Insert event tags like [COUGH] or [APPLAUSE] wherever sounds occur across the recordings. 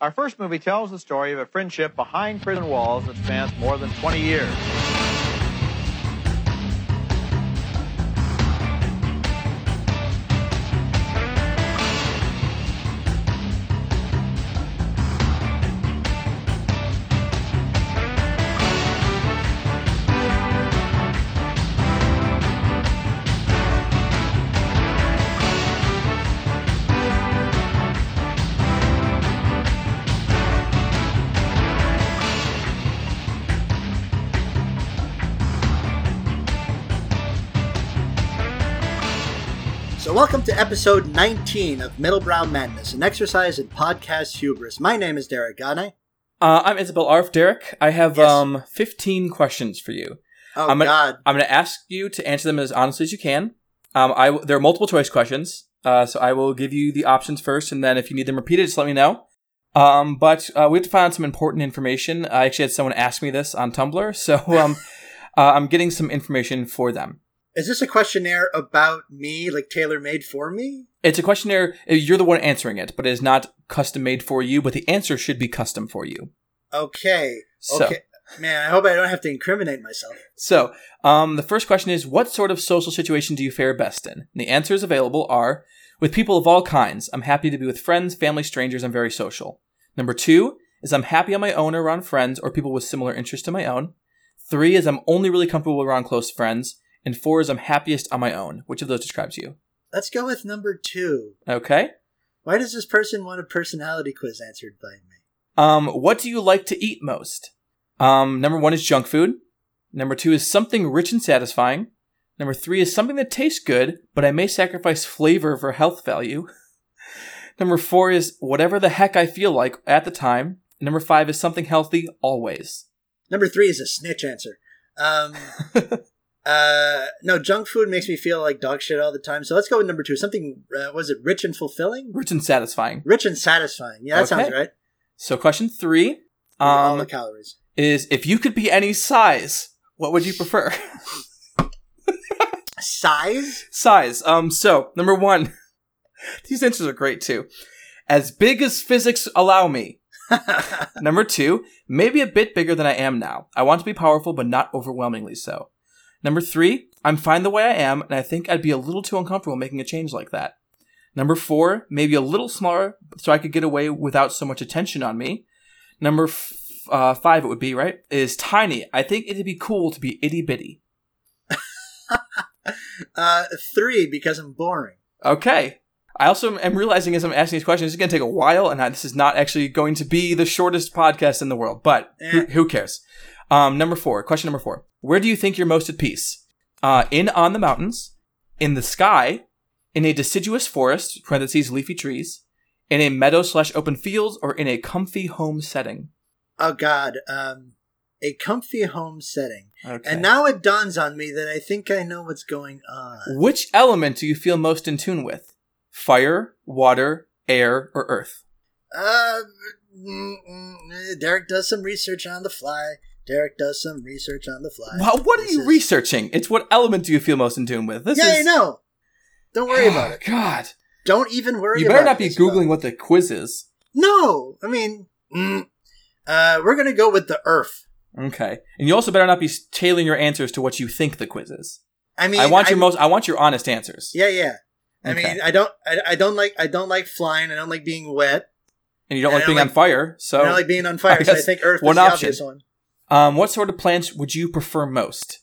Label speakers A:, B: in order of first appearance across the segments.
A: Our first movie tells the story of a friendship behind prison walls that spans more than 20 years.
B: To episode 19 of Middle Middlebrow Madness, an exercise in podcast hubris. My name is Derek Gane.
C: Uh, I'm Isabel Arf, Derek. I have
B: Yes.
C: um 15 questions for you.
B: Oh,
C: I'm gonna,
B: God.
C: I'm going to ask you to answer them as honestly as you can. Um, I there are multiple choice questions, uh, so I will give you the options first, and then if you need them repeated, just let me know. Um, but uh, we have to find out some important information. I actually had someone ask me this on Tumblr, [LAUGHS] so um, uh, I'm getting some information for them.
B: Is this a questionnaire about me, like tailor made for me?
C: It's a questionnaire. uh, You're the one answering it, but it is not custom made for you. But the answer should be custom for you.
B: Okay.
C: So,
B: Okay. Man, I hope I don't have to incriminate myself.
C: So, um, the first question is What sort of social situation do you fare best in? And the answers available are With people of all kinds, I'm happy to be with friends, family, strangers, I'm very social. Number two is I'm happy on my own or around friends or people with similar interests to my own. Three is I'm only really comfortable around close friends. And four is I'm happiest on my own. Which of those describes you?
B: Let's go with number two.
C: Okay.
B: Why does this person want a personality quiz answered by me?
C: Um, what do you like to eat most? Um, number one is junk food. Number two is something rich and satisfying. Number three is something that tastes good, but I may sacrifice flavor for health value. [LAUGHS] Number four is whatever the heck I feel like at the time. Number five is something healthy always.
B: Number three is a snitch answer. Um, [LAUGHS] uh, no, junk food makes me feel like dog shit all the time. So let's go with number two. Something, uh, was it rich and fulfilling?
C: Rich and satisfying.
B: Rich and satisfying. Yeah, that sounds right.
C: So question three
B: all
C: um,
B: the calories.
C: is if you could be any size, what would you prefer? [LAUGHS]
B: Size?
C: Size. Um, so number one, [LAUGHS] these answers are great too. As big as physics allow me. [LAUGHS] Number two, maybe a bit bigger than I am now. I want to be powerful, but not overwhelmingly so. Number three, I'm fine the way I am, and I think I'd be a little too uncomfortable making a change like that. Number four, maybe a little smaller, so I could get away without so much attention on me. Number f- uh, five, it would be right, is tiny. I think it'd be cool to be itty bitty. [LAUGHS]
B: uh, three, because I'm boring.
C: Okay. I also am realizing as I'm asking these questions, it's going to take a while, and I, this is not actually going to be the shortest podcast in the world, but who,
B: Eh.
C: who cares? Um, number four, question number four. Where do you think you're most at peace? Uh, in on the mountains, in the sky, in a deciduous forest, parentheses, leafy trees, in a meadow slash open fields, or in a comfy home setting?
B: Oh, God. Um, a comfy home setting.
C: Okay.
B: And now it dawns on me that I think I know what's going on.
C: Which element do you feel most in tune with? Fire, water, air, or earth?
B: Uh, Derek does some research on the fly. Derek does some research on the fly.
C: Wow, what are you
B: is-
C: researching? It's what element do you feel most in tune with? This
B: Yeah,
C: is
B: I know. Don't worry about it.
C: God,
B: Don't even worry.
C: you better not be googling what the quiz is.
B: No, I mean, mm, uh, we're gonna go with the Earth.
C: Okay, and you also better not be tailing your answers to what you think the quiz is.
B: I mean,
C: I want your
B: I'm-
C: most. I want your honest answers.
B: Yeah, yeah. I
C: Okay.
B: mean, I don't, I, I don't like, I don't like flying. I don't like being wet.
C: And you don't
B: I
C: like
B: don't
C: being on fire. So,
B: I don't like being on [LAUGHS] fire. so I think Earth
C: one
B: is the
C: option.
B: obvious one.
C: Um, what sort of plants would you prefer most?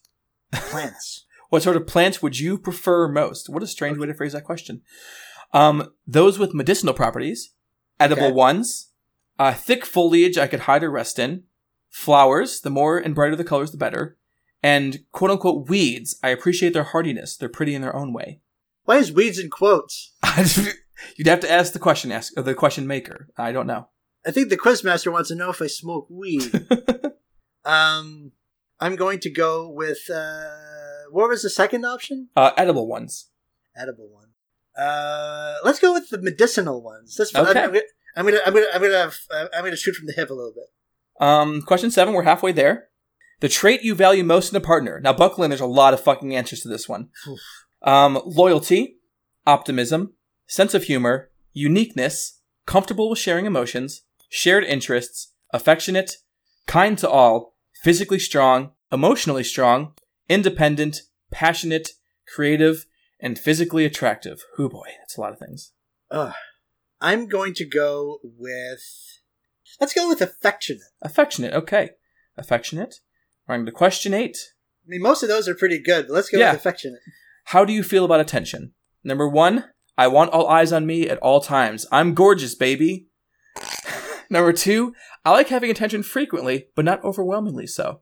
B: Plants. [LAUGHS]
C: What sort of plants would you prefer most? What a strange way to phrase that question. Um, those with medicinal properties, edible
B: Okay.
C: ones, uh, thick foliage I could hide or rest in, flowers, the more and brighter the colors, the better, and quote unquote weeds. I appreciate their hardiness. They're pretty in their own way.
B: Why is weeds in quotes? [LAUGHS]
C: You'd have to ask the question ask the question maker. I don't know.
B: I think the quizmaster wants to know if I smoke weed. [LAUGHS] um, I'm going to go with uh, what was the second option?
C: Uh, edible ones.
B: Edible one. Uh, let's go with the medicinal ones. That's
C: Okay.
B: I'm, I'm gonna, I'm gonna, I'm gonna, uh, I'm gonna shoot from the hip a little bit.
C: Um, question seven. We're halfway there. The trait you value most in a partner. Now, buckle in. There's a lot of fucking answers to this one. Um, loyalty, optimism, sense of humor, uniqueness, comfortable with sharing emotions, shared interests, affectionate, kind to all, physically strong, emotionally strong, independent, passionate, creative, and physically attractive. Who boy, that's a lot of things.
B: Ugh. I'm going to go with. Let's go with affectionate.
C: Affectionate, okay. Affectionate. We're on to question eight.
B: I mean, most of those are pretty good, but let's go
C: Yeah.
B: with affectionate.
C: How do you feel about attention? Number one, I want all eyes on me at all times. I'm gorgeous, baby. Number two, I like having attention frequently, but not overwhelmingly so.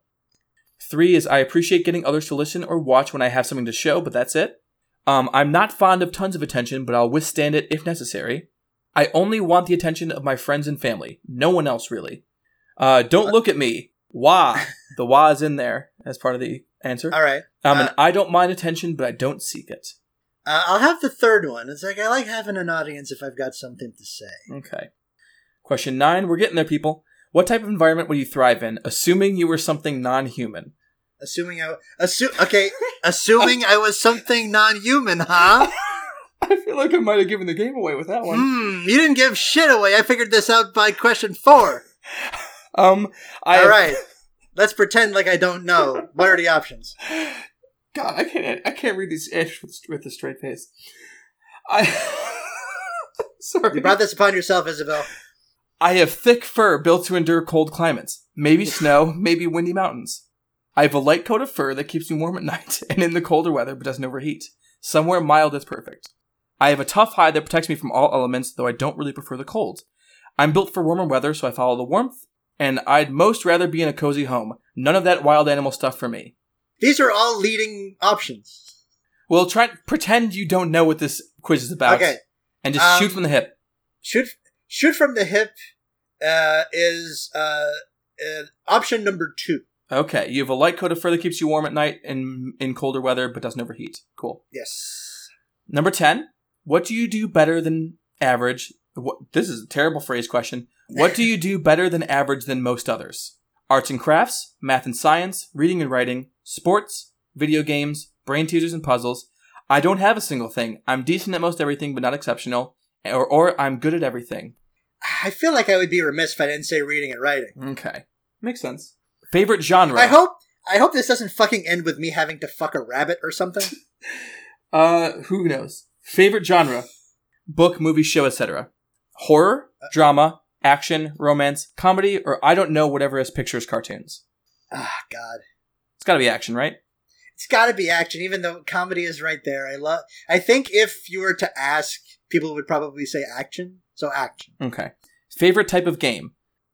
C: Three is I appreciate getting others to listen or watch when I have something to show, but that's it. Um, I'm not fond of tons of attention, but I'll withstand it if necessary. I only want the attention of my friends and family. No one else, really. Uh, don't look at me. Wah. [LAUGHS] The wah is in there as part of the answer.
B: All right.
C: Um,
B: Uh,
C: and I don't mind attention, but I don't seek it.
B: Uh, I'll have the third one. It's like I like having an audience if I've got something to say.
C: Okay. Question nine. We're getting there, people. What type of environment would you thrive in, assuming you were something non-human?
B: Assuming I assume okay, assuming [LAUGHS] I was something non-human, huh? [LAUGHS]
C: I feel like I might have given the game away with that
B: Hmm, you didn't give shit away. I figured this out by question four. [LAUGHS]
C: Um, I
B: All right, let's pretend like I don't know. What are the options?
C: God, I can't. I can't read these answers with, with a straight face. I. Sorry.
B: You brought this upon yourself, Isabel.
C: I have thick fur built to endure cold climates. Maybe snow, maybe windy mountains. I have a light coat of fur that keeps me warm at [LAUGHS] night and in the colder weather but doesn't overheat. Somewhere mild is perfect. I have a tough hide that protects me from all elements, though I don't really prefer the cold. I'm built for warmer weather, so I follow the warmth, and I'd most rather be in a cozy home. None of that wild animal stuff for me.
B: These are all leading options.
C: Well, try pretend you don't know what this quiz is about,
B: Okay,
C: and just
B: Um,
C: shoot from the hip.
B: shoot shoot from the hip uh, is uh, uh, option number two.
C: Okay, you have a light coat of fur that keeps you warm at night and in colder weather but doesn't overheat. Cool.
B: Yes.
C: Number 10. What do you do better than average? What, this is a terrible phrase question. What do you do [LAUGHS] better than average than most others? Arts and crafts, math and science, reading and writing, sports, video games, brain teasers and puzzles. I don't have a single thing. I'm decent at most everything but not exceptional. Or, or I'm good at everything.
B: I feel like I would be remiss if I didn't say reading and writing.
C: Okay. Makes sense. Favorite genre?
B: I hope I hope this doesn't fucking end with me having to fuck a rabbit or something. [LAUGHS]
C: Uh, who knows? Favorite genre? Book, movie, show, etc. Horror, drama, action, romance, comedy, or I don't know whatever is pictures, cartoons.
B: Ah, God.
C: It's gotta be action, right?
B: It's got to be action, even though comedy is right there. I love. I think if you were to ask, people would probably say action. So action.
C: Okay. Favorite type of game?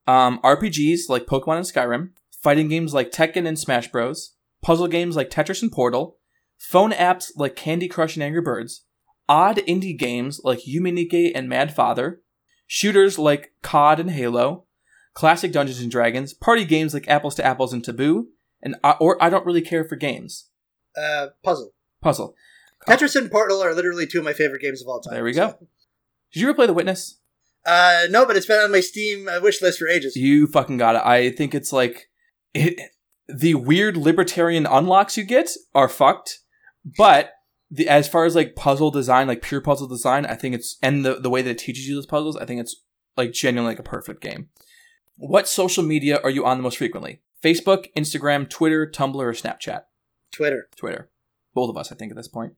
C: Um, RPGs like Pokemon and Skyrim, fighting games like Tekken and Smash Bros, puzzle games like Tetris and Portal, phone apps like Candy Crush and Angry Birds, odd indie games like Yume Nikki and Mad Father, shooters like COD and Halo, classic Dungeons and Dragons, party games like Apples to Apples and Taboo, and uh, or I don't really care for games.
B: Uh, puzzle.
C: Puzzle.
B: Tetris and Portal are literally two of my favorite games of all time.
C: There we go. Did you ever play The Witness?
B: Uh, no, but it's been on my Steam uh, wish list for ages.
C: You fucking got it. I think it's like it. The weird libertarian unlocks you get are fucked, but the as far as like puzzle design, like pure puzzle design, I think it's and the the way that it teaches you those puzzles, I think it's like genuinely like a perfect game. What social media are you on the most frequently? Facebook, Instagram, Twitter, Tumblr, or Snapchat?
B: Twitter.
C: Twitter. Both of us, I think, at this point.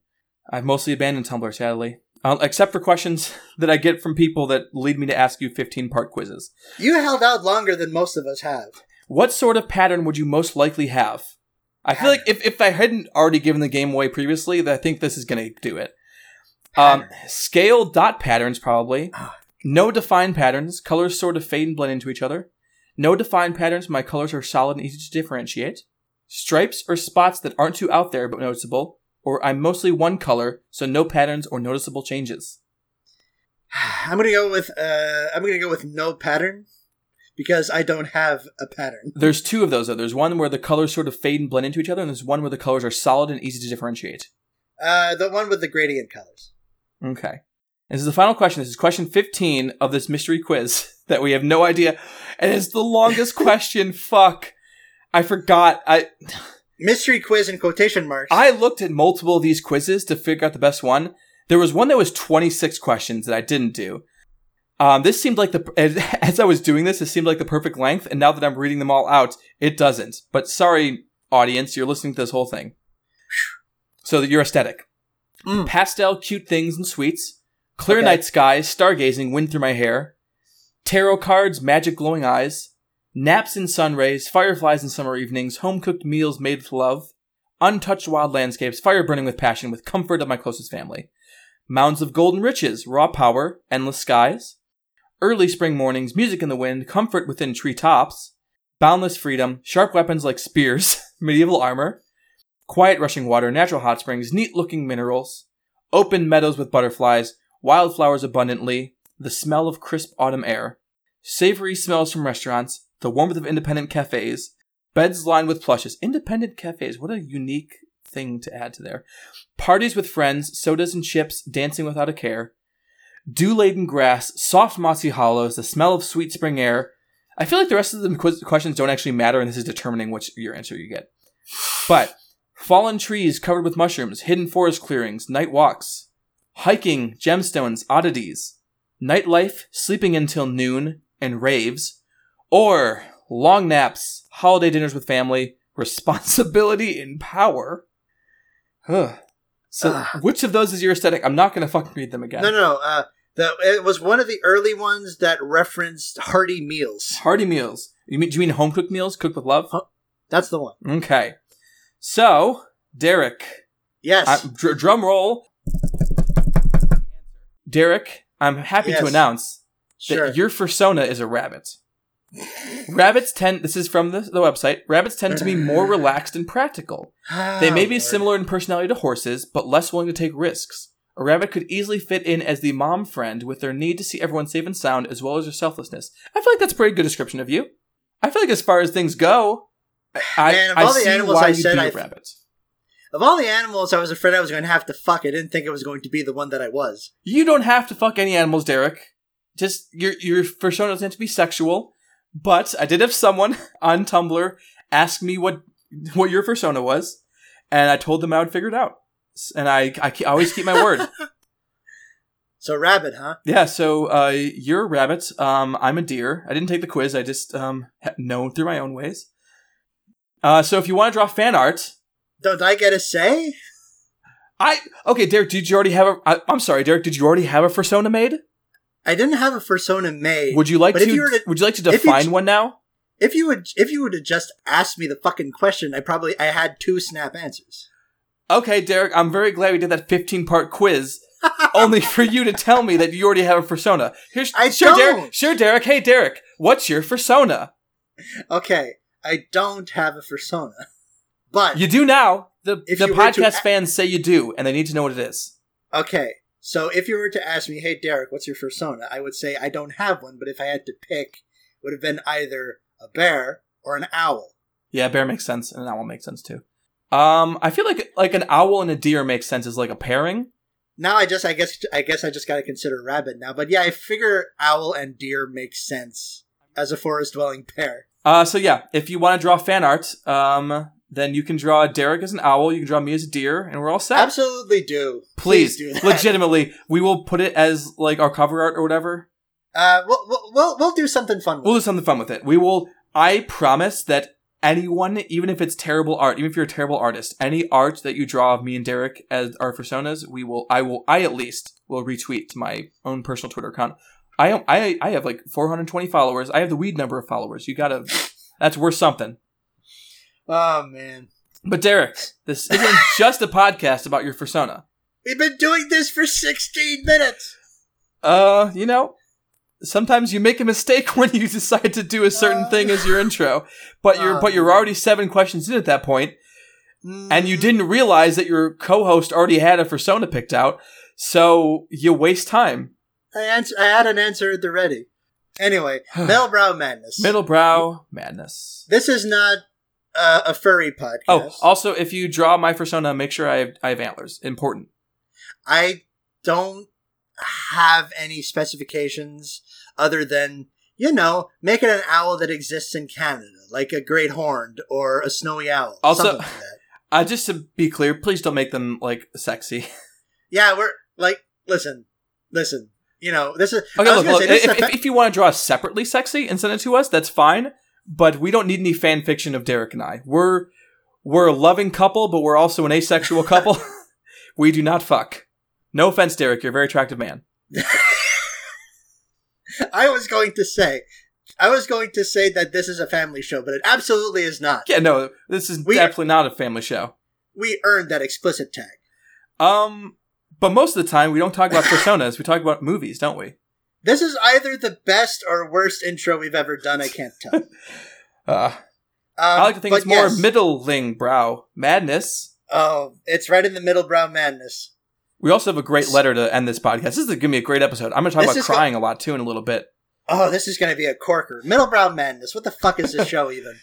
C: I've mostly abandoned Tumblr, sadly. Uh, except for questions that I get from people that lead me to ask you 15 part quizzes.
B: You held out longer than most of us have.
C: What sort of pattern would you most likely have? I feel like if, if I hadn't already given the game away previously, that I think this is going to do it. Um, scale dot patterns, probably.
B: Ah.
C: No defined patterns. Colors sort of fade and blend into each other. No defined patterns. My colors are solid and easy to differentiate. Stripes or spots that aren't too out there but noticeable. Or I'm mostly one color, so no patterns or noticeable changes. [SIGHS]
B: I'm gonna go with uh, I'm gonna go with no pattern because I don't have a pattern.
C: There's two of those though. There's one where the colors sort of fade and blend into each other, and there's one where the colors are solid and easy to differentiate.
B: Uh, the one with the gradient colors.
C: Okay. This is the final question. This is question 15 of this mystery quiz [LAUGHS] that we have no idea. And it's the longest [LAUGHS] question. Fuck. I forgot. I
B: Mystery quiz in quotation marks.
C: I looked at multiple of these quizzes to figure out the best one. There was one that was 26 questions that I didn't do. Um, this seemed like the [LAUGHS] as, I was doing this, it seemed like the perfect length, and now that I'm reading them all out, it doesn't. But sorry, audience, you're listening to this whole thing. [SIGHS] So that you're aesthetic.
B: Mm.
C: Pastel, cute things and sweets. Clear
B: Okay.
C: night skies, stargazing, wind through my hair. Tarot cards, magic glowing eyes. Naps in sun rays, fireflies in summer evenings, home cooked meals made with love. Untouched wild landscapes, fire burning with passion, with comfort of my closest family. Mounds of golden riches, raw power, endless skies. Early spring mornings, music in the wind, comfort within tree tops. Boundless freedom, sharp weapons like spears, [LAUGHS] medieval armor. Quiet rushing water, natural hot springs, neat looking minerals. Open meadows with butterflies, wildflowers abundantly, the smell of crisp autumn air. Savory smells from restaurants, the warmth of independent cafes, beds lined with plushes. Independent cafes, what a unique thing to add to there. Parties with friends, sodas and chips, dancing without a care. Dew laden grass, soft mossy hollows, the smell of sweet spring air. I feel like the rest of the quiz- questions don't actually matter, and this is determining which your answer you get. But fallen trees covered with mushrooms, hidden forest clearings, night walks, hiking, gemstones, oddities, nightlife, sleeping until noon, and raves, or long naps, holiday dinners with family, [LAUGHS] responsibility and power. Huh. So,
B: Ah.
C: which of those is your aesthetic? I'm not going to fucking read them again.
B: No, no, no. Uh, the, it was one of the early ones that referenced hearty meals.
C: Hearty meals. You mean? Do you mean home cooked meals, cooked with love? Huh?
B: That's the one.
C: Okay. So, Derek,
B: Yes.
C: I, dr- drum roll. Derek, I'm happy to
B: Yes.
C: announce
B: sure.
C: that your persona is a rabbit. Rabbits tend, this is from the, the website, rabbits tend to be more relaxed and practical. They may be
B: Ah,
C: similar in personality to horses, but less willing to take risks. A rabbit could easily fit in as the mom friend with their need to see everyone safe and sound as well as their selflessness. I feel like that's a pretty good description of you. I feel like as far as things go, I,
B: Man, of
C: I
B: the
C: see
B: animals
C: why
B: I said, I-
C: rabbit.
B: Of all the animals, I was afraid I was going to have to fuck. I didn't think it was going to be the one that I was.
C: You don't have to fuck any animals, Derek. Just your your persona doesn't have to be sexual. But I did have someone [LAUGHS] on Tumblr ask me what what your persona was, and I told them I would figure it out. And I I I always keep my word. [LAUGHS]
B: So rabbit, huh?
C: yeah. So uh, you're a rabbit. Um, I'm a deer. I didn't take the quiz. I just um know through my own ways. Uh, so if you want to draw fan art,
B: Don't I get a say?
C: I okay, Derek. Did you already have a? I, I'm sorry, Derek. Did you already have a persona made?
B: I didn't have a persona made.
C: Would you like to,
B: you to-
C: Would you like to
B: if you
C: define one now?
B: if you would, if you would have just asked me the fucking question, I probably I had two snap answers.
C: Okay, Derek, I'm very glad we did that 15 part quiz, [LAUGHS] only for you to tell me that you already have a persona. Here's,
B: I
C: sure, Derek.
B: don't.
C: Sure, Derek. Hey, Derek, what's your persona?
B: Okay, I don't have a persona, but
C: You do now. The, the podcast
B: a-
C: fans say you do, and they need to know what it is.
B: okay. So if you were to ask me, "Hey Derek, what's your persona?" I would say I don't have one, but if I had to pick, it would have been either a bear or an owl.
C: Yeah, bear makes sense, and an owl makes sense too. Um, I feel like like an owl and a deer makes sense as like a pairing.
B: Now I just I guess I guess I just got to consider rabbit now, but yeah, I figure owl and deer makes sense as a forest dwelling pair.
C: Uh, so yeah, if you want to draw fan art, um, then you can draw Derek as an owl, you can draw me as a deer, and we're all set.
B: Absolutely do.
C: Please,
B: do that.
C: legitimately, we will put it as like our cover art or whatever.
B: Uh, we'll, we'll we'll we'll do something fun. With
C: We'll
B: it.
C: do something fun with it. We will. I promise that anyone, even if it's terrible art, even if you're a terrible artist, any art that you draw of me and Derek as our personas, we will. I will. I at least will retweet to my own personal Twitter account. I am. I I have like 420 followers. I have the weed number of followers. You gotta. That's worth something.
B: Oh man,
C: But Derek, this isn't [LAUGHS] just a podcast about your persona.
B: we've been doing this for sixteen minutes.
C: Uh, you know, sometimes you make a mistake [LAUGHS] when you decide to do a certain thing as your uh, intro, but you're but you're um, already seven questions in at that point, and you mm. didn't realize that your co-host already had a persona picked out, so you waste time.
B: I answer. I had an answer at the ready. Anyway, [SIGHS] middle brow Madness.
C: Middle brow madness.
B: This is not uh, a furry podcast.
C: Oh, also, if you draw my persona, make sure I have, I have antlers. Important.
B: I don't have any specifications other than you know make it an owl that exists in Canada, like a great horned or a snowy owl.
C: Also-
B: something like that. [LAUGHS]
C: Uh, just to be clear, please don't make them like sexy. [LAUGHS]
B: yeah, we're like, listen, listen. you know, this is.
C: Okay, look, look
B: say, this is
C: if,
B: a fa-
C: if, if you want to draw separately sexy and send it to us, that's fine. But we don't need any fan fiction of Derek and I. We're we're a loving couple, but we're also an asexual couple. [LAUGHS] we do not fuck. No offense, Derek. You're a very attractive man. [LAUGHS]
B: I was going to say, I was going to say that this is a family show, but it absolutely is not.
C: Yeah, no, this is
B: We-
C: definitely not a family show.
B: We earned that explicit tag.
C: Um, but most of the time we don't talk about [LAUGHS] personas. We talk about movies, don't we?
B: This is either the best or worst intro we've ever done. I can't tell. Um, [LAUGHS]
C: Uh, I like to think it's more
B: yes.
C: middling brow madness.
B: Oh, it's right in the middle brow madness.
C: We also have a great letter to end this podcast. This is going to be a great episode. I'm going to talk
B: This
C: about crying a lot too in a little bit.
B: Oh, this is going to be a corker. Middle brow madness. What the fuck is this [LAUGHS] show even?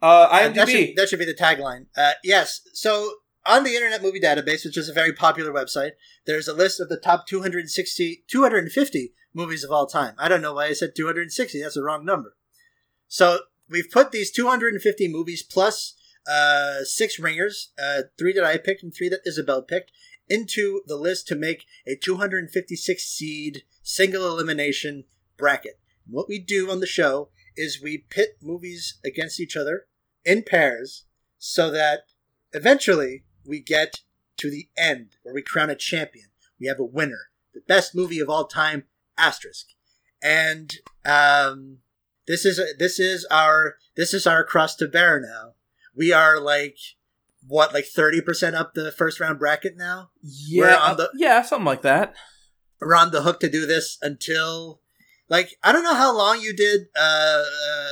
C: Uh,
B: Uh, that, should, that should be the tagline. Uh, yes. So on the Internet Movie Database, which is a very popular website, there's a list of the top 260, 250 movies of all time. I don't know why I said 260. That's the wrong number. So we've put these 250 movies plus uh, six ringers, uh, three that I picked and three that Isabel picked, into the list to make a 256 seed single elimination bracket. What we do on the show is we pit movies against each other in pairs so that eventually we get to the end where we crown a champion. We have a winner, the best movie of all time, asterisk. And um, this is this is our this is our cross to bear now. We are like what like thirty percent up the first round bracket now.
C: yeah,
B: the-
C: yeah, something like that.
B: We're on the hook to do this until like I don't know how long you did uh, uh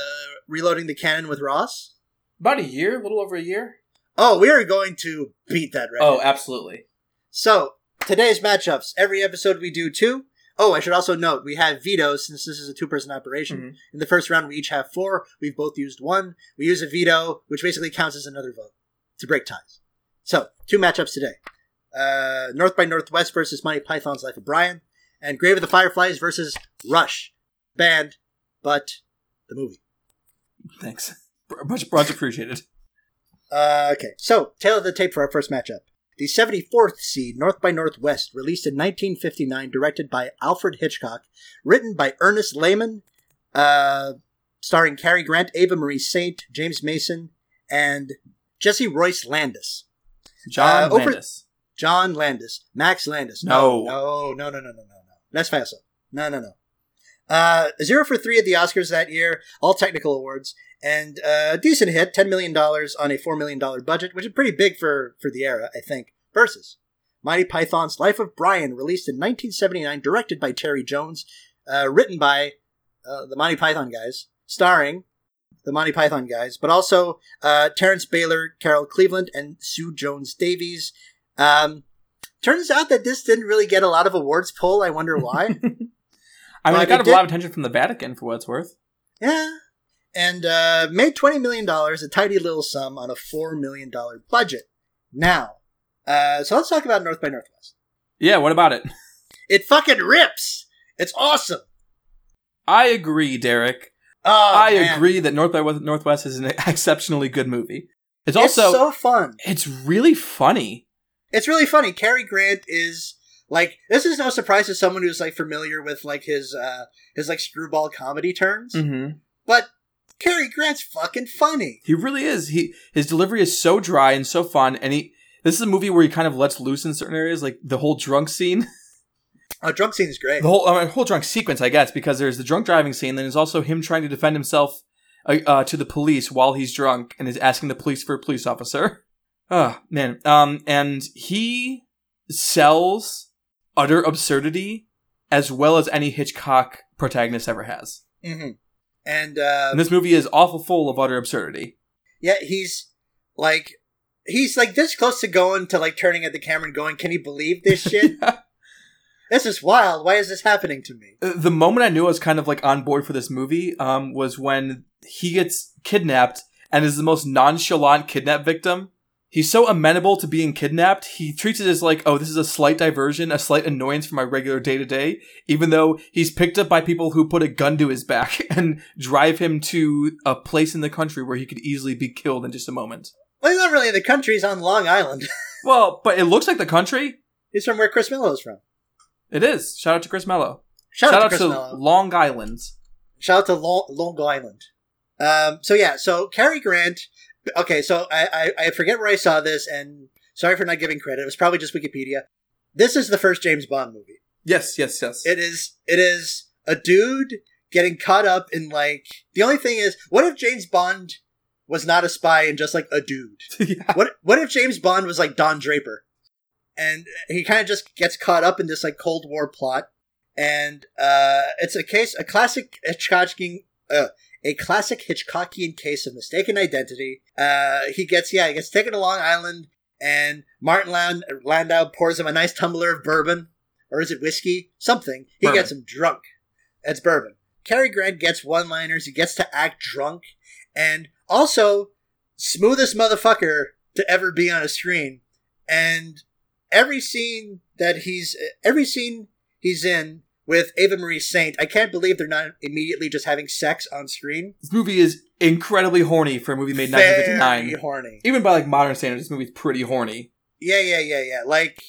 B: reloading the cannon with Ross.
C: About a year, a little over a year.
B: Oh, we are going to beat that record.
C: Oh, absolutely.
B: So, today's matchups. Every episode we do two. Oh, I should also note we have vetoes since this is a two person operation.
C: Mhm.
B: In the first round, we each have four. We've both used one. We use a veto, which basically counts as another vote to break ties. So, two matchups today uh, North by Northwest versus Monty Python's Life of Brian, and Grave of the Fireflies versus Rush. Band, but the movie.
C: Thanks. Much, much appreciated.
B: Uh, okay, so tale of the tape for our first matchup. The 74th seed, North by Northwest, released in 1959, directed by Alfred Hitchcock, written by Ernest Lehman, uh, starring Cary Grant, Eva Marie Saint, James Mason, and Jesse Royce Landis.
C: John
B: Uh, over-
C: Landis.
B: John Landis. Max Landis.
C: No.
B: No, no, no, no, no, no, no. Let's pass up. No, no, no. Uh, zero for three at the Oscars that year, all technical awards, and uh, a decent hit, $10 million on a $4 million budget, which is pretty big for, for the era, I think. Versus Monty Python's Life of Brian, released in 1979, directed by Terry Jones, uh, written by uh, the Monty Python guys, starring the Monty Python guys, but also uh, Terence Bayler, Carol Cleveland, and Sue Jones Davies. Um, turns out that this didn't really get a lot of awards pull. I wonder why. [LAUGHS]
C: I mean, it got
B: it
C: a lot of attention from the Vatican for what it's worth.
B: yeah. And uh, made $20 million, a tidy little sum on a $4 million budget. Now, uh, so let's talk about North by Northwest.
C: Yeah, what about it?
B: It fucking rips! It's awesome!
C: I agree, Derek.
B: Oh,
C: I
B: man.
C: agree that North by Northwest is an [LAUGHS] exceptionally good movie. It's
B: It's
C: also
B: so fun.
C: it's really funny.
B: It's really funny. Cary Grant is like this is no surprise to someone who's like familiar with like his uh his like screwball comedy turns.
C: Mm-hmm.
B: But Cary Grant's fucking funny.
C: He really is. He his delivery is so dry and so fun, and he this is a movie where he kind of lets loose in certain areas, like the whole drunk scene, [LAUGHS]
B: Oh, drunk scene is great.
C: the whole I mean, whole drunk sequence, I guess, because there's the drunk driving scene, then there's also him trying to defend himself uh, uh, to the police while he's drunk and is asking the police for a police officer. Oh man, um, and he sells utter absurdity as well as any Hitchcock protagonist ever has.
B: hmm And uh,
C: And this movie is awful full of utter absurdity.
B: yeah, he's like he's like this close to going to like turning at the camera and going, "Can you believe this [LAUGHS] shit? this is wild. Why is this happening to me?"
C: Uh, the moment I knew I was kind of like on board for this movie um, was when he gets kidnapped and is the most nonchalant kidnap victim. He's so amenable to being kidnapped, he treats it as like, oh, this is a slight diversion, a slight annoyance from my regular day to day, even though he's picked up by people who put a gun to his back [LAUGHS] and drive him to a place in the country where he could easily be killed in just a moment.
B: Well, he's not really in the country. He's on Long Island. [LAUGHS]
C: Well, but it looks like the country.
B: he's from where Chris Mello is from.
C: It is. Shout out to Chris Mello.
B: Shout,
C: Shout
B: out,
C: out
B: to
C: to
B: Mello.
C: Long Island.
B: Shout out to Long, Long Island. Um, so yeah, so Cary Grant. Okay, so I, I I forget where I saw this, and sorry for not giving credit. It was probably just Wikipedia. This is the first James Bond movie.
C: Yes, yes, yes.
B: It is it is a dude getting caught up in like the only thing is what if James Bond was not a spy and just like a dude? [LAUGHS]
C: Yeah.
B: What what if James Bond was like Don Draper? And he kind of just gets caught up in this like Cold War plot. And uh it's a case a classic Hitchcockian uh a classic Hitchcockian case of mistaken identity. Uh he gets yeah, he gets taken to Long Island and Martin Land- Landau pours him a nice tumbler of bourbon or is it whiskey? Something. He
C: Bourbon.
B: gets him drunk. It's bourbon. Cary Grant gets one-liners. He gets to act drunk, and also smoothest motherfucker to ever be on a screen. And every scene that he's every scene he's in with Eva Marie Saint, I can't believe they're not immediately just having sex on screen.
C: This movie is incredibly horny for a movie made in
B: Very
C: 1959.
B: horny.
C: Even by like modern standards, this movie's pretty horny.
B: Yeah, yeah, yeah, yeah. Like,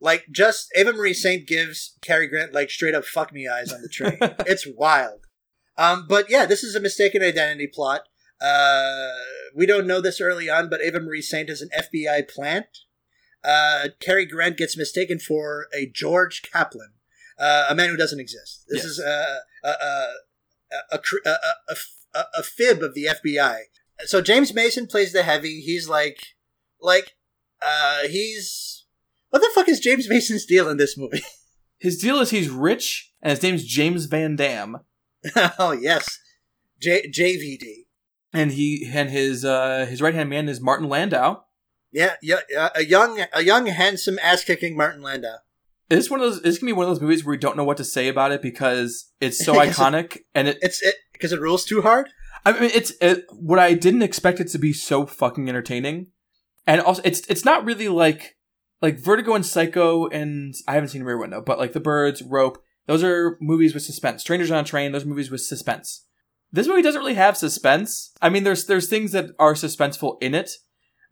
B: like just Eva Marie Saint gives Cary Grant like straight up fuck me eyes on the train. [LAUGHS] it's wild. Um, but yeah, this is a mistaken identity plot. Uh, we don't know this early on, but Eva Marie Saint is an FBI plant. Uh, Cary Grant gets mistaken for a George Kaplan, uh, a man who doesn't exist. This
C: Yes.
B: is a a, a, a, a, a, a, a fib of the FBI. So James Mason plays the heavy. He's like, like, uh, he's what the fuck is James Mason's deal in this movie? [LAUGHS]
C: His deal is he's rich, and his name's James Van Damme, [LAUGHS]
B: oh yes, J- JVD.
C: and he and his uh, his right hand man is Martin Landau.
B: Yeah, yeah, yeah, a young, a young, handsome, ass kicking Martin Landau.
C: It's one of those. It's gonna be one of those movies where we don't know what to say about it because it's so
B: Yes, [LAUGHS] it-
C: iconic, and it.
B: It's it because it rules too hard.
C: I mean, it's it, what I didn't expect it to be so fucking entertaining, and also it's it's not really like like Vertigo and Psycho, and I haven't seen Rear Window, but like The Birds, Rope, those are movies with suspense. Strangers on a Train, those are movies with suspense. This movie doesn't really have suspense. I mean, there's there's things that are suspenseful in it,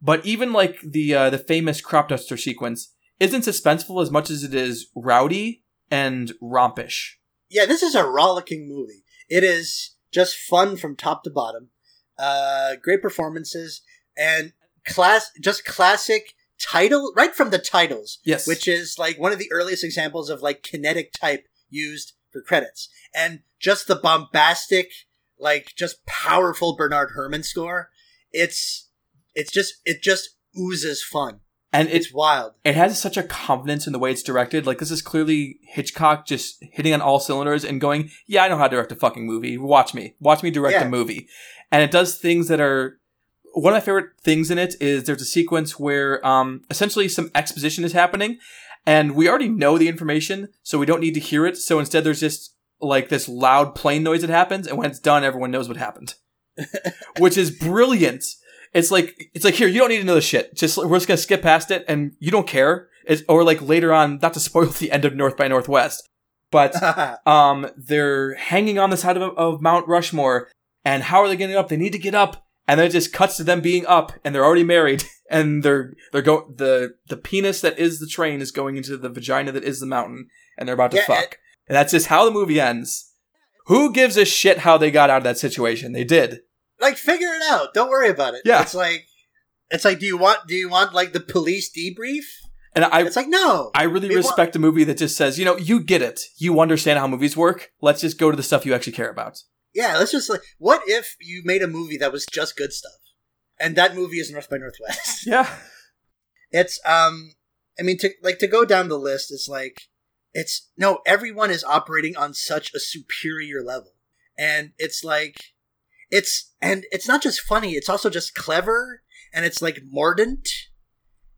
C: but even like the uh, the famous crop duster sequence isn't suspenseful as much as it is rowdy and rompish.
B: Yeah, this is a rollicking movie. It is just fun from top to bottom. Uh, great performances and class, just classic title right from the titles.
C: Yes,
B: which is like one of the earliest examples of like kinetic type used for credits. And just the bombastic, like just powerful Bernard Herrmann score. It's it's just it just oozes fun.
C: And it's
B: It's wild.
C: it has such a confidence in the way it's directed. Like this is clearly Hitchcock just hitting on all cylinders and going, "Yeah, I know how to direct a fucking movie. Watch me. Watch me direct
B: Yeah.
C: a movie." And it does things that are one of my favorite things in it is there's a sequence where um essentially some exposition is happening and we already know the information, so we don't need to hear it. So instead there's just like this loud plane noise that happens and when it's done everyone knows what happened. [LAUGHS] Which is brilliant. It's like it's like here you don't need to know the shit. Just we're just gonna skip past it, and you don't care. It's, or like later on, not to spoil [LAUGHS] the end of North by Northwest, but [LAUGHS] um, they're hanging on the side of, of Mount Rushmore, and how are they getting up? They need to get up, and then it just cuts to them being up, and they're already married, [LAUGHS] and they're they're go the the penis that is the train is going into the vagina that is the mountain, and they're about to
B: Yeah,
C: fuck, and that's just how the movie ends. Who gives a shit how they got out of that situation? They did.
B: Like figure it out. Don't worry about it.
C: Yeah.
B: It's like it's like do you want do you want like the police debrief?
C: And I
B: It's like no.
C: I really
B: We want-
C: respect a movie that just says, you know, you get it. You understand how movies work. Let's just go to the stuff you actually care about.
B: Yeah, let's just like what if you made a movie that was just good stuff? And that movie is North by Northwest. [LAUGHS]
C: Yeah.
B: It's um I mean to like to go down the list it's like it's no everyone is operating on such a superior level. And it's like it's and it's not just funny, it's also just clever and it's like mordant.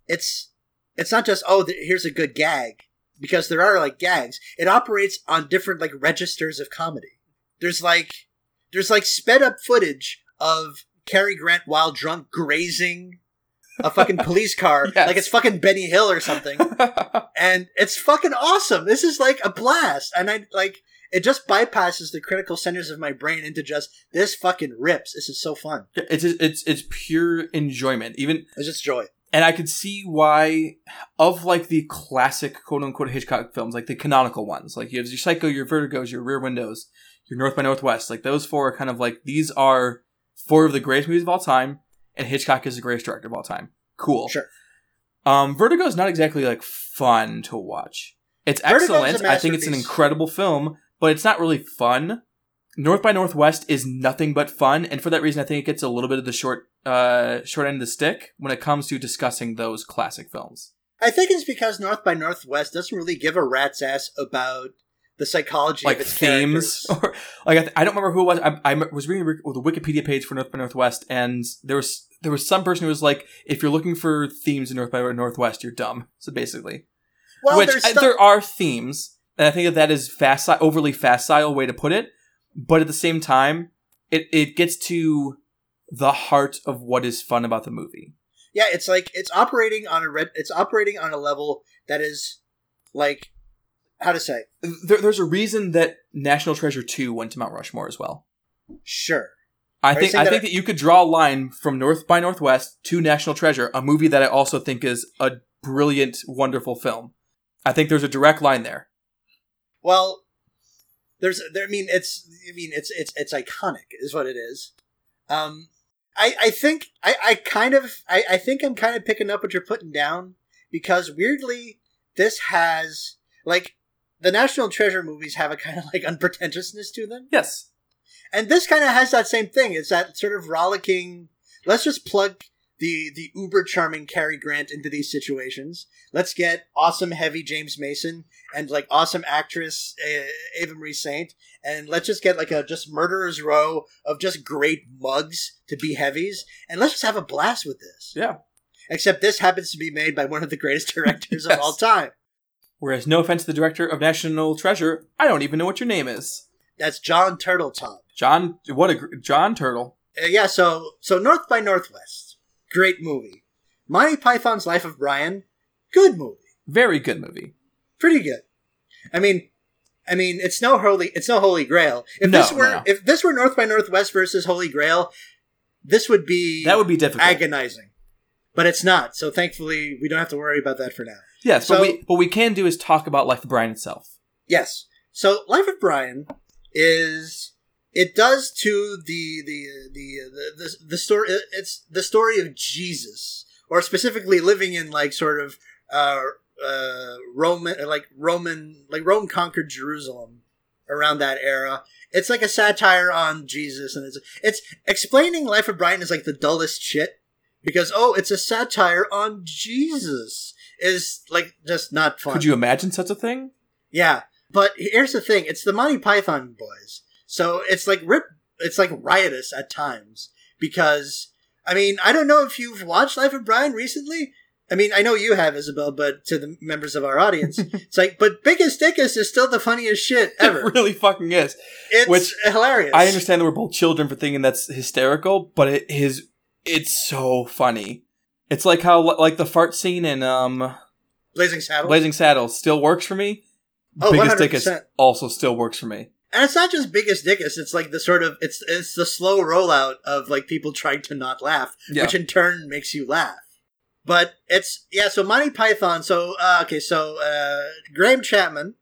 B: It's it's not just oh th- here's a good gag because there are like gags. It operates on different like registers of comedy. There's like there's like sped up footage of Cary Grant while drunk grazing a fucking [LAUGHS] police car
C: Yes.
B: like it's fucking Benny Hill or something [LAUGHS] and it's fucking awesome. This is like a blast, and I like it. Just bypasses the critical centers of my brain into just this fucking rips. This is so fun.
C: it's it's it's pure enjoyment. Even
B: It's just joy.
C: and I could see why, of like the classic quote unquote Hitchcock films, like the canonical ones, like you have your Psycho, your Vertigos, your Rear Windows, your North by Northwest, like those four are kind of like these are four of the greatest movies of all time, and Hitchcock is the greatest director of all time. Cool.
B: Sure.
C: Um, Vertigo is not exactly like fun to watch. It's excellent. I think it's an incredible film, but it's not really fun. North by Northwest is nothing but fun, and for that reason, I think it gets a little bit of the short, uh, short end of the stick when it comes to discussing those classic films.
B: I think it's because North by Northwest doesn't really give a rat's ass about the psychology
C: like
B: of its
C: themes
B: characters. [LAUGHS]
C: or like I, th- I don't remember who it was I, I was reading the wikipedia page for north by northwest and there was there was some person who was like if you're looking for themes in north by northwest you're dumb so basically
B: Well,
C: which uh,
B: stuff-
C: there are themes and i think that that is fast overly facile way to put it but at the same time it, it gets to the heart of what is fun about the movie
B: yeah, it's like it's operating on a red. It's operating on a level that is like how to say
C: there, there's a reason that national treasure 2 went to mount rushmore as well
B: sure.
C: I
B: Are
C: think I
B: that
C: think that you could draw a line from North by Northwest to National Treasure, a movie that I also think is a brilliant, wonderful film. I think there's a direct line there.
B: Well, there's there. I mean, it's. I mean, it's it's it's iconic, is what it is. Um, I I think I I kind of I I think I'm kind of picking up what you're putting down because weirdly this has like the National Treasure movies have a kind of like unpretentiousness to them,
C: Yes.
B: and this kind of has that same thing. It's that sort of rollicking. Let's just plug the the uber charming Cary Grant into these situations. Let's get awesome heavy James Mason and like awesome actress uh, Eva Marie Saint, and let's just get like a just murderer's row of just great mugs to be heavies, and let's just have a blast with this.
C: Yeah.
B: Except this happens to be made by one of the greatest [LAUGHS] directors
C: Yes.
B: of all time.
C: Whereas, no offense to the director of National Treasure, I don't even know what your name is.
B: That's John Turteltaub.
C: John, what a John Turtle.
B: Uh, yeah, so so North by Northwest, great movie. Monty Python's Life of Brian, good movie,
C: Very good movie.
B: pretty good. I mean, I mean, it's no holy, it's no Holy Grail. If
C: No,
B: this were
C: no,
B: if this were North by Northwest versus Holy Grail, this would be
C: That would be difficult.
B: agonizing. But it's not, so thankfully we don't have to worry about that for now.
C: yes,
B: So-
C: but we what we can do is talk about Life of Brian itself.
B: Yes. So Life of Brian is it does to the the the the, the, the story it's the story of Jesus or specifically living in like sort of uh uh Roman like Roman like Rome conquered Jerusalem around that era. It's like a satire on Jesus and it's it's explaining Life of Brian is like the dullest shit because oh it's a satire on Jesus is like just not fun.
C: Could you imagine such a thing?
B: Yeah, but here's the thing: it's the Monty Python boys, so it's like rip, it's like riotous at times because I mean I don't know if you've watched Life of Brian recently. I mean I know you have Isabel, but to the members of our audience, [LAUGHS] it's like, but Biggus Dickus is still the funniest shit ever.
C: It really fucking is.
B: It's
C: which
B: hilarious.
C: I understand that we're both children for thinking that's hysterical, but it is it's so funny. It's like how like the fart scene in um
B: Blazing Saddles,
C: Blazing Saddles still works for me.
B: Oh,
C: Biggus
B: 100%.
C: Dickus also still works for me.
B: And it's not just Biggus Dickus. It's like the sort of it's it's the slow rollout of like people trying to not laugh.
C: Yeah.
B: which in turn makes you laugh. But it's yeah. So Monty Python. So uh, okay. So uh, Graham Chapman.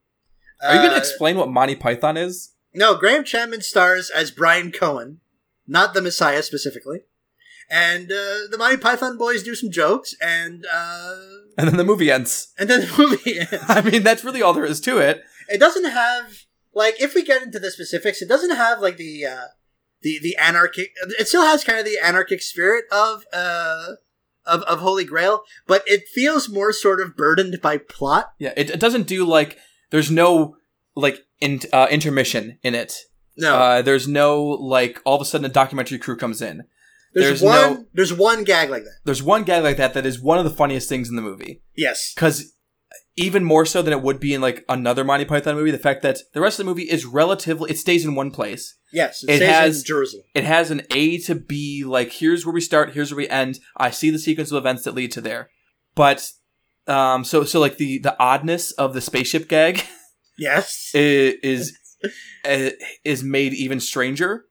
C: Are you going
B: uh,
C: to explain what Monty Python is?
B: No, Graham Chapman stars as Brian Cohen, not the Messiah specifically. And uh, the Monty Python boys do some jokes, and uh,
C: And then the movie ends.
B: and then the movie [LAUGHS] ends.
C: I mean, that's really all there is to it.
B: it doesn't have like if we get into the specifics, it doesn't have like the uh, the the anarchic. It still has kind of the anarchic spirit of uh of of Holy Grail, but it feels more sort of burdened by plot.
C: Yeah, it, it doesn't do like there's no like in, uh, intermission in it.
B: No,
C: Uh, there's no like all of a sudden a documentary crew comes in.
B: there's,
C: there's
B: one
C: no-
B: there's one gag like that.
C: There's one gag like that that is one of the funniest things in the movie.
B: Yes,
C: because even more so than it would be in like another Monty Python movie, the fact that the rest of the movie is relatively it stays in one place.
B: yes,
C: It
B: stays
C: has-
B: in Jerusalem.
C: It has an A to B, like here's where we start, here's where we end. I see the sequence of events that lead to there, but um, so so like the the oddness of the spaceship gag
B: Yes, [LAUGHS]
C: is is, [LAUGHS] is made even stranger.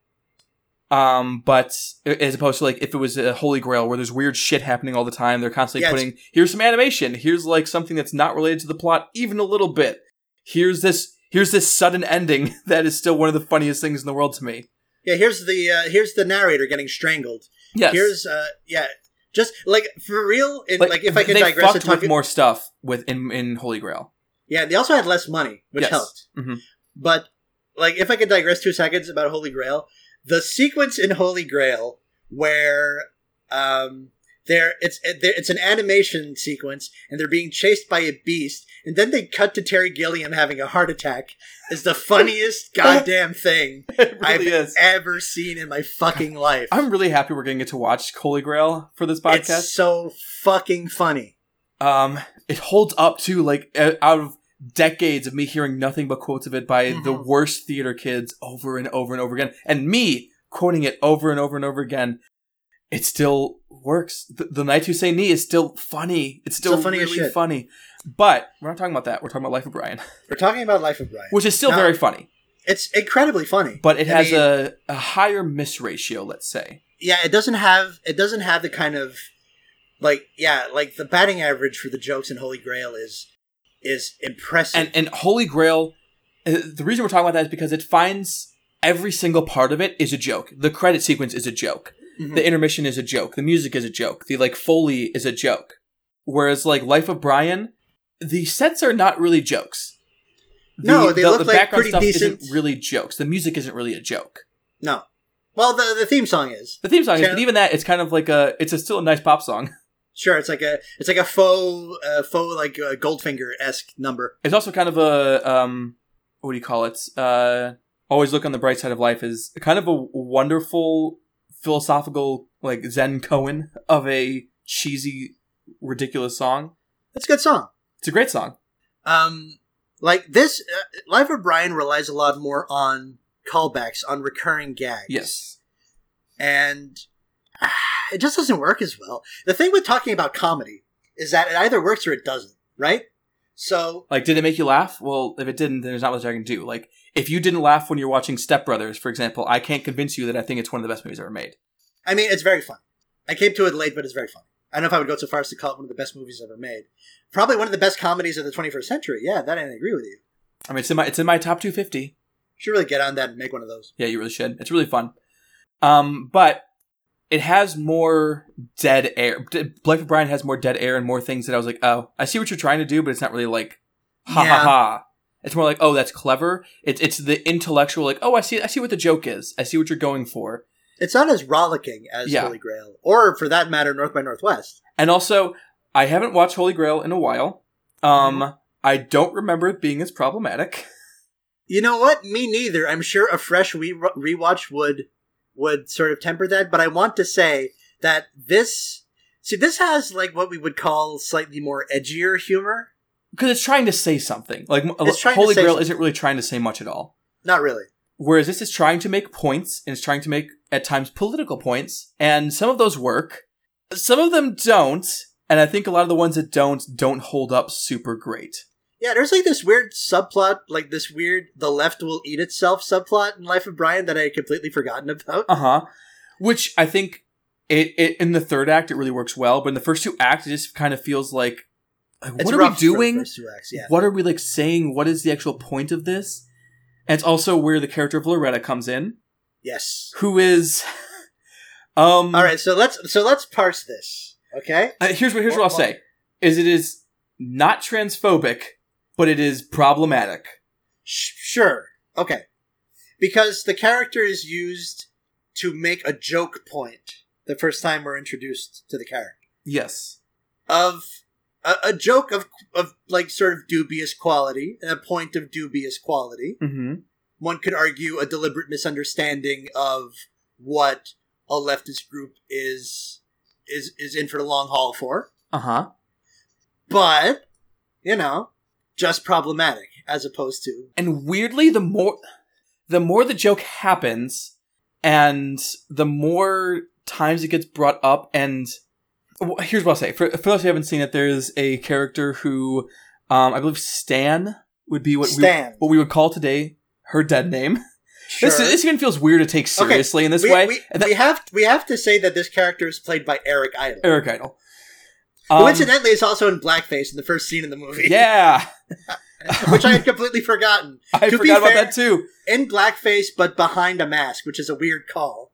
C: Um, but as opposed to like if it was a Holy Grail where there's weird shit happening all the time, they're constantly putting here's some animation, here's like something that's not related to the plot even a little bit. Here's this here's this sudden ending [LAUGHS] that is still one of the funniest things in the world to me.
B: Yeah, here's the uh, here's the narrator getting strangled.
C: Yes.
B: Here's uh yeah, just like for real. In, like, if I could digress, and talk
C: with more stuff with in in Holy Grail.
B: Yeah, they also had less money, which
C: Yes.
B: helped.
C: Mhm.
B: But like, if I could digress two seconds about Holy Grail, the sequence in Holy Grail where um there it's it's an animation sequence and they're being chased by a beast and then they cut to Terry Gilliam having a heart attack is the funniest [LAUGHS] goddamn thing [LAUGHS]
C: It
B: I've
C: is.
B: ever seen in my fucking life.
C: I'm really happy we're getting to get to watch Holy Grail for this podcast.
B: It's so fucking funny.
C: Um, it holds up to like out of decades of me hearing nothing but quotes of it by the
B: Mhm.
C: worst theater kids over and over and over again, and me quoting it over and over and over again. It still works. The, the Knights Who Say Ni is still funny. It's still
B: Still funny as
C: really
B: shit.
C: funny. But we're not talking about that. We're talking about Life of Brian,
B: We're talking about Life of Brian.
C: which is still
B: No.
C: very funny,
B: It's incredibly funny.
C: but it
B: I
C: has
B: mean-
C: a, a higher miss ratio. Let's say.
B: yeah it doesn't have it doesn't have the kind of like yeah like the batting average for the jokes in holy grail is is impressive
C: and and Holy Grail. uh, The reason we're talking about that is because it finds every single part of it is a joke. The credit sequence is a joke.
B: Mhm.
C: The intermission is a joke. The music is a joke. The like foley is a joke. Whereas like Life of Brian, the sets are not really jokes. The,
B: No, they
C: the,
B: look
C: the
B: like
C: background
B: pretty
C: stuff
B: decent-
C: isn't really jokes. The music isn't really a joke.
B: no well the the theme song is
C: The theme song is, but even that, it's kind of like a, it's a still a nice pop song. [LAUGHS]
B: sure it's like a it's like a faux uh, faux like uh, goldfinger-esque number
C: It's also kind of a, um, what do you call it? Uh, always look on the bright side of life is kind of a wonderful philosophical, like Zen koan of a cheesy, ridiculous song.
B: it's a good song
C: It's a great song.
B: um like this uh, life of brian relies a lot more on callbacks on recurring gags
C: Yes.
B: and ah, it just doesn't work as well. The thing with talking about comedy is that it either works or it doesn't, right? So
C: Like, did it make you laugh? Well, if it didn't, then there's not much I can do. Like, if you didn't laugh when you're watching Step Brothers, for example, I can't convince you that I think it's one of the best movies ever made.
B: I mean, it's very fun. I came to it late, but it's very fun. I don't know if I would go so far as to call it one of the best movies ever made. Probably one of the best comedies of the 21st century. Yeah, that I agree with you.
C: I mean, it's in my it's in my top 250.
B: You Should really get on that and make one of those.
C: Yeah, you really should. It's really fun. Um, but it has more dead air. Life of Brian has more dead air and more things that I was like, oh, I see what you're trying to do, but it's not really like ha
B: Yeah.
C: ha ha. It's more like, oh, that's clever. It's it's the intellectual, like, oh, I see, I see what the joke is. I see what you're going for.
B: It's not as rollicking as
C: Yeah.
B: Holy Grail, or for that matter, North by Northwest.
C: And also, I haven't watched Holy Grail in a while. Um,
B: Mm-hmm.
C: I don't remember it being as problematic.
B: You know what? Me neither. I'm sure a fresh re- rewatch would would sort of temper that, but I want to say that this see this has like what we would call slightly more edgier humor.
C: Because it's trying to say something. Like,
B: It's trying to
C: Holy Grail
B: something.
C: isn't really trying to say much at all.
B: Not really.
C: Whereas this is trying to make points and it's trying to make at times political points, and some of those work, some of them don't, and I think a lot of the ones that don't don't hold up super great.
B: Yeah, there's like this weird subplot, like this weird "the left will eat itself" subplot in Life of Brian that I had completely forgotten about.
C: Uh huh. Which I think it, it in the third act it really works well, but in the first two acts it just kind of feels like, what are we doing?
B: acts, yeah.
C: What are we like saying? What is the actual point of this? And it's also where the character of Loretta comes in,
B: Yes.
C: who is, [LAUGHS] um,
B: All right, so let's so let's parse this. Okay.
C: Uh, here's what here's what I'll say: is it is not transphobic, but it is problematic.
B: Sh- sure. Okay. Because the character is used to make a joke point the first time we're introduced to the character
C: Yes.
B: of a, a joke of of like sort of dubious quality, a point of dubious quality.
C: Mm-hmm.
B: One could argue a deliberate misunderstanding of what a leftist group is is is in for the long haul for,
C: Uh huh.
B: but you know, just problematic as opposed to
C: And weirdly, the more the more the joke happens, and the more times it gets brought up, and here's what I'll say: for, for those who haven't seen it, there's a character who, um, I believe Stan would be what
B: Stan.
C: we what we would call today her dead name. This
B: Sure.
C: this even feels weird to take seriously in this
B: we,
C: way.
B: We,
C: And that-
B: we have we have to say that this character is played by Eric Idle,
C: Eric Idle.
B: who
C: Um,
B: incidentally is also in blackface in the first scene in the movie.
C: yeah, [LAUGHS] [LAUGHS]
B: which I had completely forgotten. [LAUGHS]
C: I
B: to
C: forgot about
B: fair-
C: that too.
B: In blackface, but behind a mask, which is a weird call.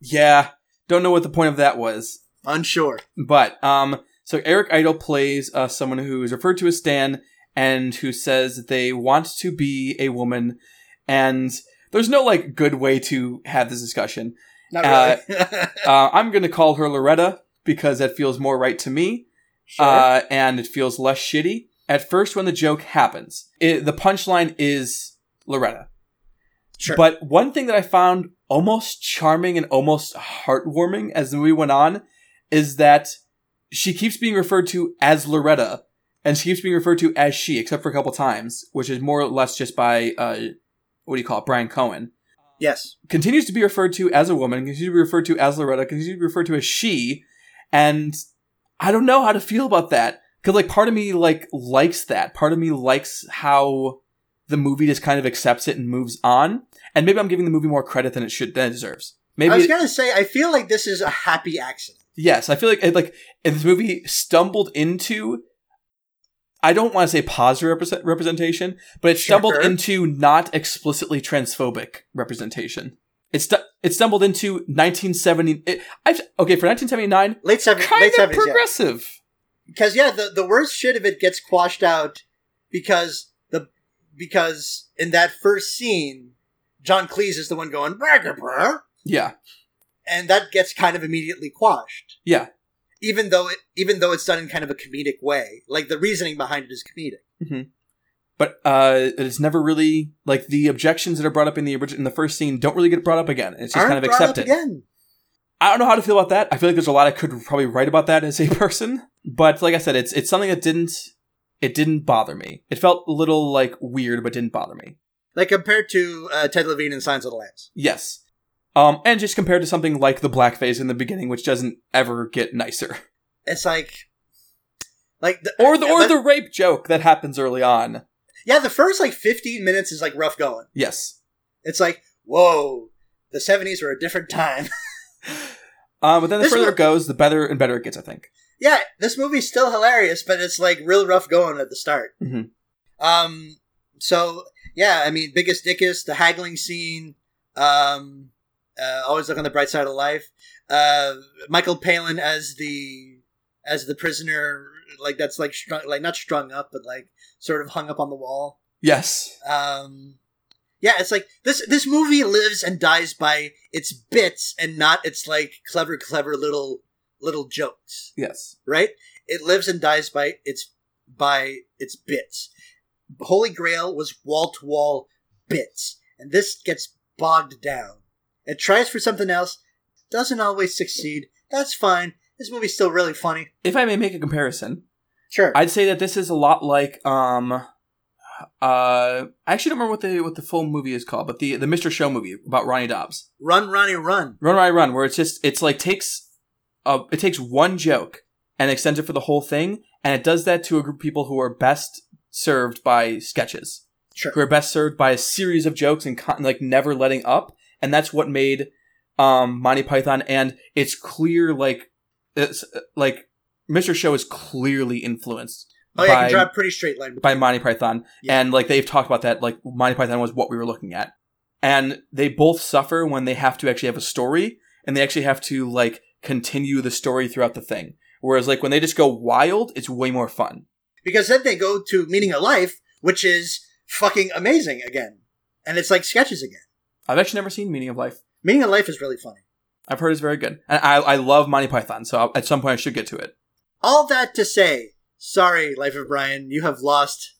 C: Yeah, don't know what the point of that was.
B: Unsure.
C: But um, so Eric Idle plays uh, someone who is referred to as Stan and who says that they want to be a woman, and there's no like good way to have this discussion.
B: Not
C: Uh,
B: really.
C: Uh, [LAUGHS] I'm going to call her Loretta because that feels more right to me,
B: sure.
C: uh, and it feels less shitty. At first, when the joke happens, it, the punchline is Loretta.
B: sure.
C: But one thing that I found almost charming and almost heartwarming as the movie went on is that she keeps being referred to as Loretta, and she keeps being referred to as she, except for a couple times, which is more or less just by uh, what do you call it, Brian Cohen.
B: yes.
C: Continues to be referred to as a woman, continues to be referred to as Loretta, continues to be referred to as she, and I don't know how to feel about that because like part of me like likes that. Part of me likes how the movie just kind of accepts it and moves on. And maybe I'm giving the movie more credit than it should than it deserves. Maybe
B: I was
C: it-
B: gonna say, I feel like this is a happy accident.
C: yes, I feel like it, like if this movie stumbled into. I don't want to say positive represent- representation, but it stumbled
B: Sure.
C: into not explicitly transphobic representation. It, stu- it stumbled into 1970. It, okay, for 1979,
B: Late seventies,
C: kind
B: late
C: of
B: seventies, yeah. Because yeah, the the worst shit of it gets quashed out because the because in that first scene, John Cleese is the one going brr,
C: Yeah,
B: and that gets kind of immediately quashed.
C: yeah.
B: Even though it even though it's done in kind of a comedic way, like the reasoning behind it is comedic.
C: But uh, it's never really like the objections that are brought up in the in the first scene don't really get brought up again. It's just
B: Aren't
C: kind of
B: brought up
C: accepted.
B: again.
C: I don't know how to feel about that. I feel like there's a lot I could probably write about that as a [LAUGHS] person, but like I said, it's it's something that didn't it didn't bother me. It felt a little like weird, but didn't bother me.
B: Like compared to uh, Ted Levine and Silence of the Lambs.
C: Yes, um, and just compared to something like the blackface in the beginning, which doesn't ever get nicer, [LAUGHS]
B: It's like, like the,
C: or the or
B: but-
C: the rape joke that happens early on.
B: yeah, the first like fifteen minutes is like rough going.
C: Yes,
B: It's like, whoa, the seventies were a different time. [LAUGHS]
C: uh, but then the
B: This
C: further
B: one-
C: it goes, the better and better it gets. I think.
B: yeah, this movie's still hilarious, but it's like real rough going at the start.
C: Mhm.
B: Um, so yeah, I mean, Biggus Dickus, the haggling scene. Um, uh, always look on the bright side of life. Uh, Michael Palin as the as the prisoner, like that's like strung, like not strung up, but like sort of hung up on the wall.
C: Yes.
B: Um, yeah, it's like this. This movie lives and dies by its bits and not its like clever, clever little little jokes.
C: Yes.
B: Right? It lives and dies by its by its bits. Holy Grail was wall to wall bits, and this gets bogged down. It tries for something else, doesn't always succeed. That's fine. This movie's still really funny.
C: If I may make a comparison,
B: Sure.
C: I'd say that this is a lot like um uh I actually don't remember what the what the full movie is called, but the the Mr. Show movie about Ronnie Dobbs.
B: run, Ronnie, run.
C: Run Ronnie Run, where it's just it's like takes uh it takes one joke and extends it for the whole thing, and it does that to a group of people who are best served by sketches.
B: Sure.
C: Who are best served by a series of jokes and con- like never letting up, and that's what made um Monty Python and it's clear like it's like Mr. Show is clearly influenced
B: Oh yeah, you
C: by,
B: can draw a pretty straight line.
C: by Monty Python.
B: Yeah.
C: And like they've talked about that, like Monty Python was what we were looking at. And they both suffer when they have to actually have a story and they actually have to like continue the story throughout the thing. Whereas like when they just go wild, it's way more fun.
B: because then they go to meaning of life, which is fucking amazing again, and it's like sketches again.
C: I've actually never seen Meaning of Life.
B: Meaning of life is really funny.
C: I've heard it's very good. And I, I love Monty Python, so at some point I should get to it.
B: All that to say, sorry, Life of Brian, you have lost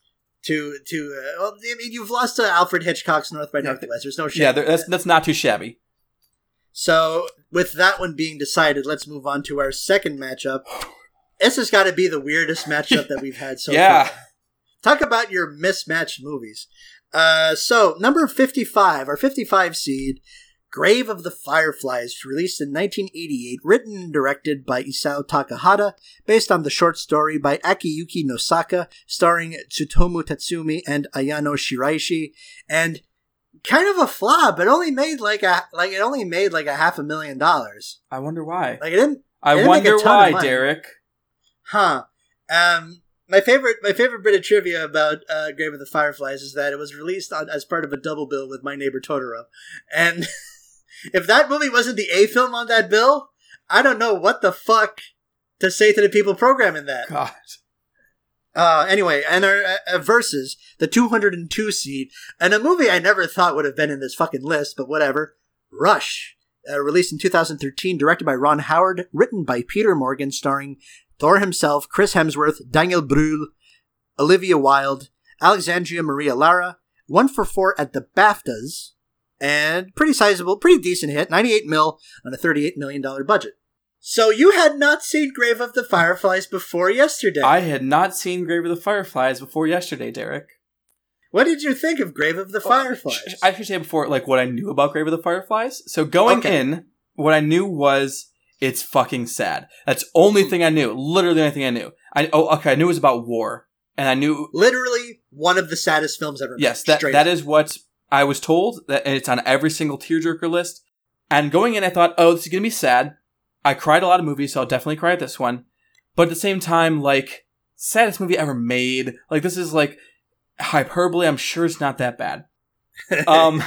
B: to to. Uh, well, I mean, you've lost to Alfred Hitchcock's North by Northwest. There's no shame.
C: Yeah, that's that's not too shabby.
B: So, with that one being decided, let's move on to our second matchup. This has got to be the weirdest matchup that we've had so [LAUGHS]
C: Yeah.
B: far. Talk about your mismatched movies. Uh, so, number 55, our 55 seed, Grave of the Fireflies, released in 1988, written and directed by Isao Takahata, based on the short story by Akiyuki Nosaka, starring Tsutomu Tatsumi and Ayano Shiraishi. And kind of a flop. It only made like a like it only made like a half a million dollars.
C: I wonder why.
B: Like it didn't,
C: I
B: didn't make a
C: wonder why. Derek.
B: huh? Um, my favorite my favorite bit of trivia about uh, Grave of the Fireflies is that it was released on, as part of a double bill with My Neighbor Totoro, and [LAUGHS] if that movie wasn't the A film on that bill, I don't know what the fuck to say to the people programming that.
C: God.
B: Uh, anyway, and our uh, uh, versus the 202 seed, and a movie I never thought would have been in this fucking list, but whatever. Rush, uh, released in 2013, directed by Ron Howard, written by Peter Morgan, starring Thor himself, Chris Hemsworth, Daniel Brühl, Olivia Wilde, Alexandra Maria Lara, one for four at the BAFTAs, and pretty sizable, pretty decent hit, 98 mil on a 38 million dollar budget. So you had not seen Grave of the Fireflies before yesterday.
C: I had not seen Grave of the Fireflies before yesterday, Derek.
B: What did you think of Grave of the Fireflies?
C: Sh- I should say before, like, what I knew about Grave of the Fireflies. So going
B: Okay.
C: in, what I knew was it's fucking sad. That's the only thing I knew. Literally the only thing I knew. I oh okay, I knew it was about war, and I knew
B: Literally one of the saddest films ever. made.
C: yes, that that
B: up.
C: is what I was told. That it's on every single tearjerker list. And going in, I thought, oh, this is gonna be sad. I cried a lot of movies, so I'll definitely cry at this one. But at the same time, like saddest movie ever made. Like this is like hyperbole. I'm sure it's not that bad. [LAUGHS] um,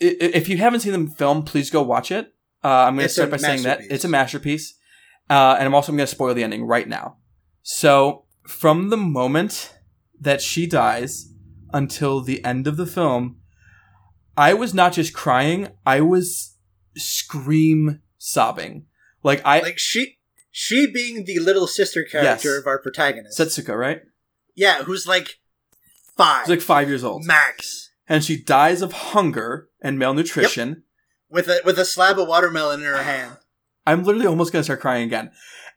C: if you haven't seen the film, please go watch it. Uh, I'm going to start by saying that it's a masterpiece, uh, and I'm also going to spoil the ending right now. So, from the moment that she dies until the end of the film, I was not just crying; I was scream sobbing. Like I
B: like she, she being the little sister character
C: Yes.
B: of our protagonist.
C: Setsuko, right?
B: yeah, who's like five,
C: She's like five years old,
B: max,
C: and she dies of hunger and malnutrition.
B: with a with a slab of watermelon in her hand.
C: I'm literally almost going to start crying again.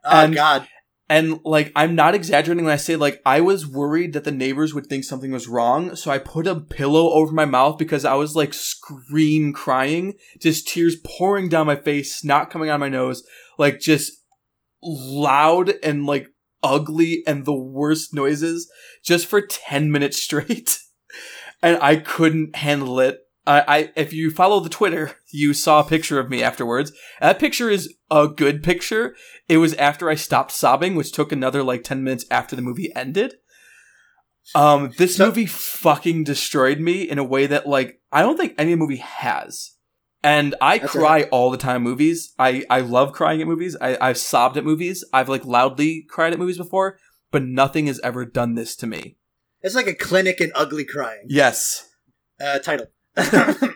B: Oh
C: And-
B: God!
C: And like, I'm not exaggerating when I say like, I was worried that the neighbors would think something was wrong. So I put a pillow over my mouth because I was like scream crying, just tears pouring down my face, snot coming out of my nose, like just loud and like ugly and the worst noises just for 10 minutes [LAUGHS] straight. and I couldn't handle it. I, I, if you follow the Twitter, [LAUGHS] you saw a picture of me afterwards. That picture is a good picture. It was after I stopped sobbing, which took another like 10 minutes after the movie ended. Um, this
B: So-
C: movie fucking destroyed me in a way that like, I don't think any movie has. And I
B: That's
C: cry all the time movies. I, I love crying at movies. I, I've sobbed at movies. I've like loudly cried at movies before, but nothing has ever done this to me.
B: It's like a clinic in ugly crying.
C: Yes.
B: Uh, title. [LAUGHS]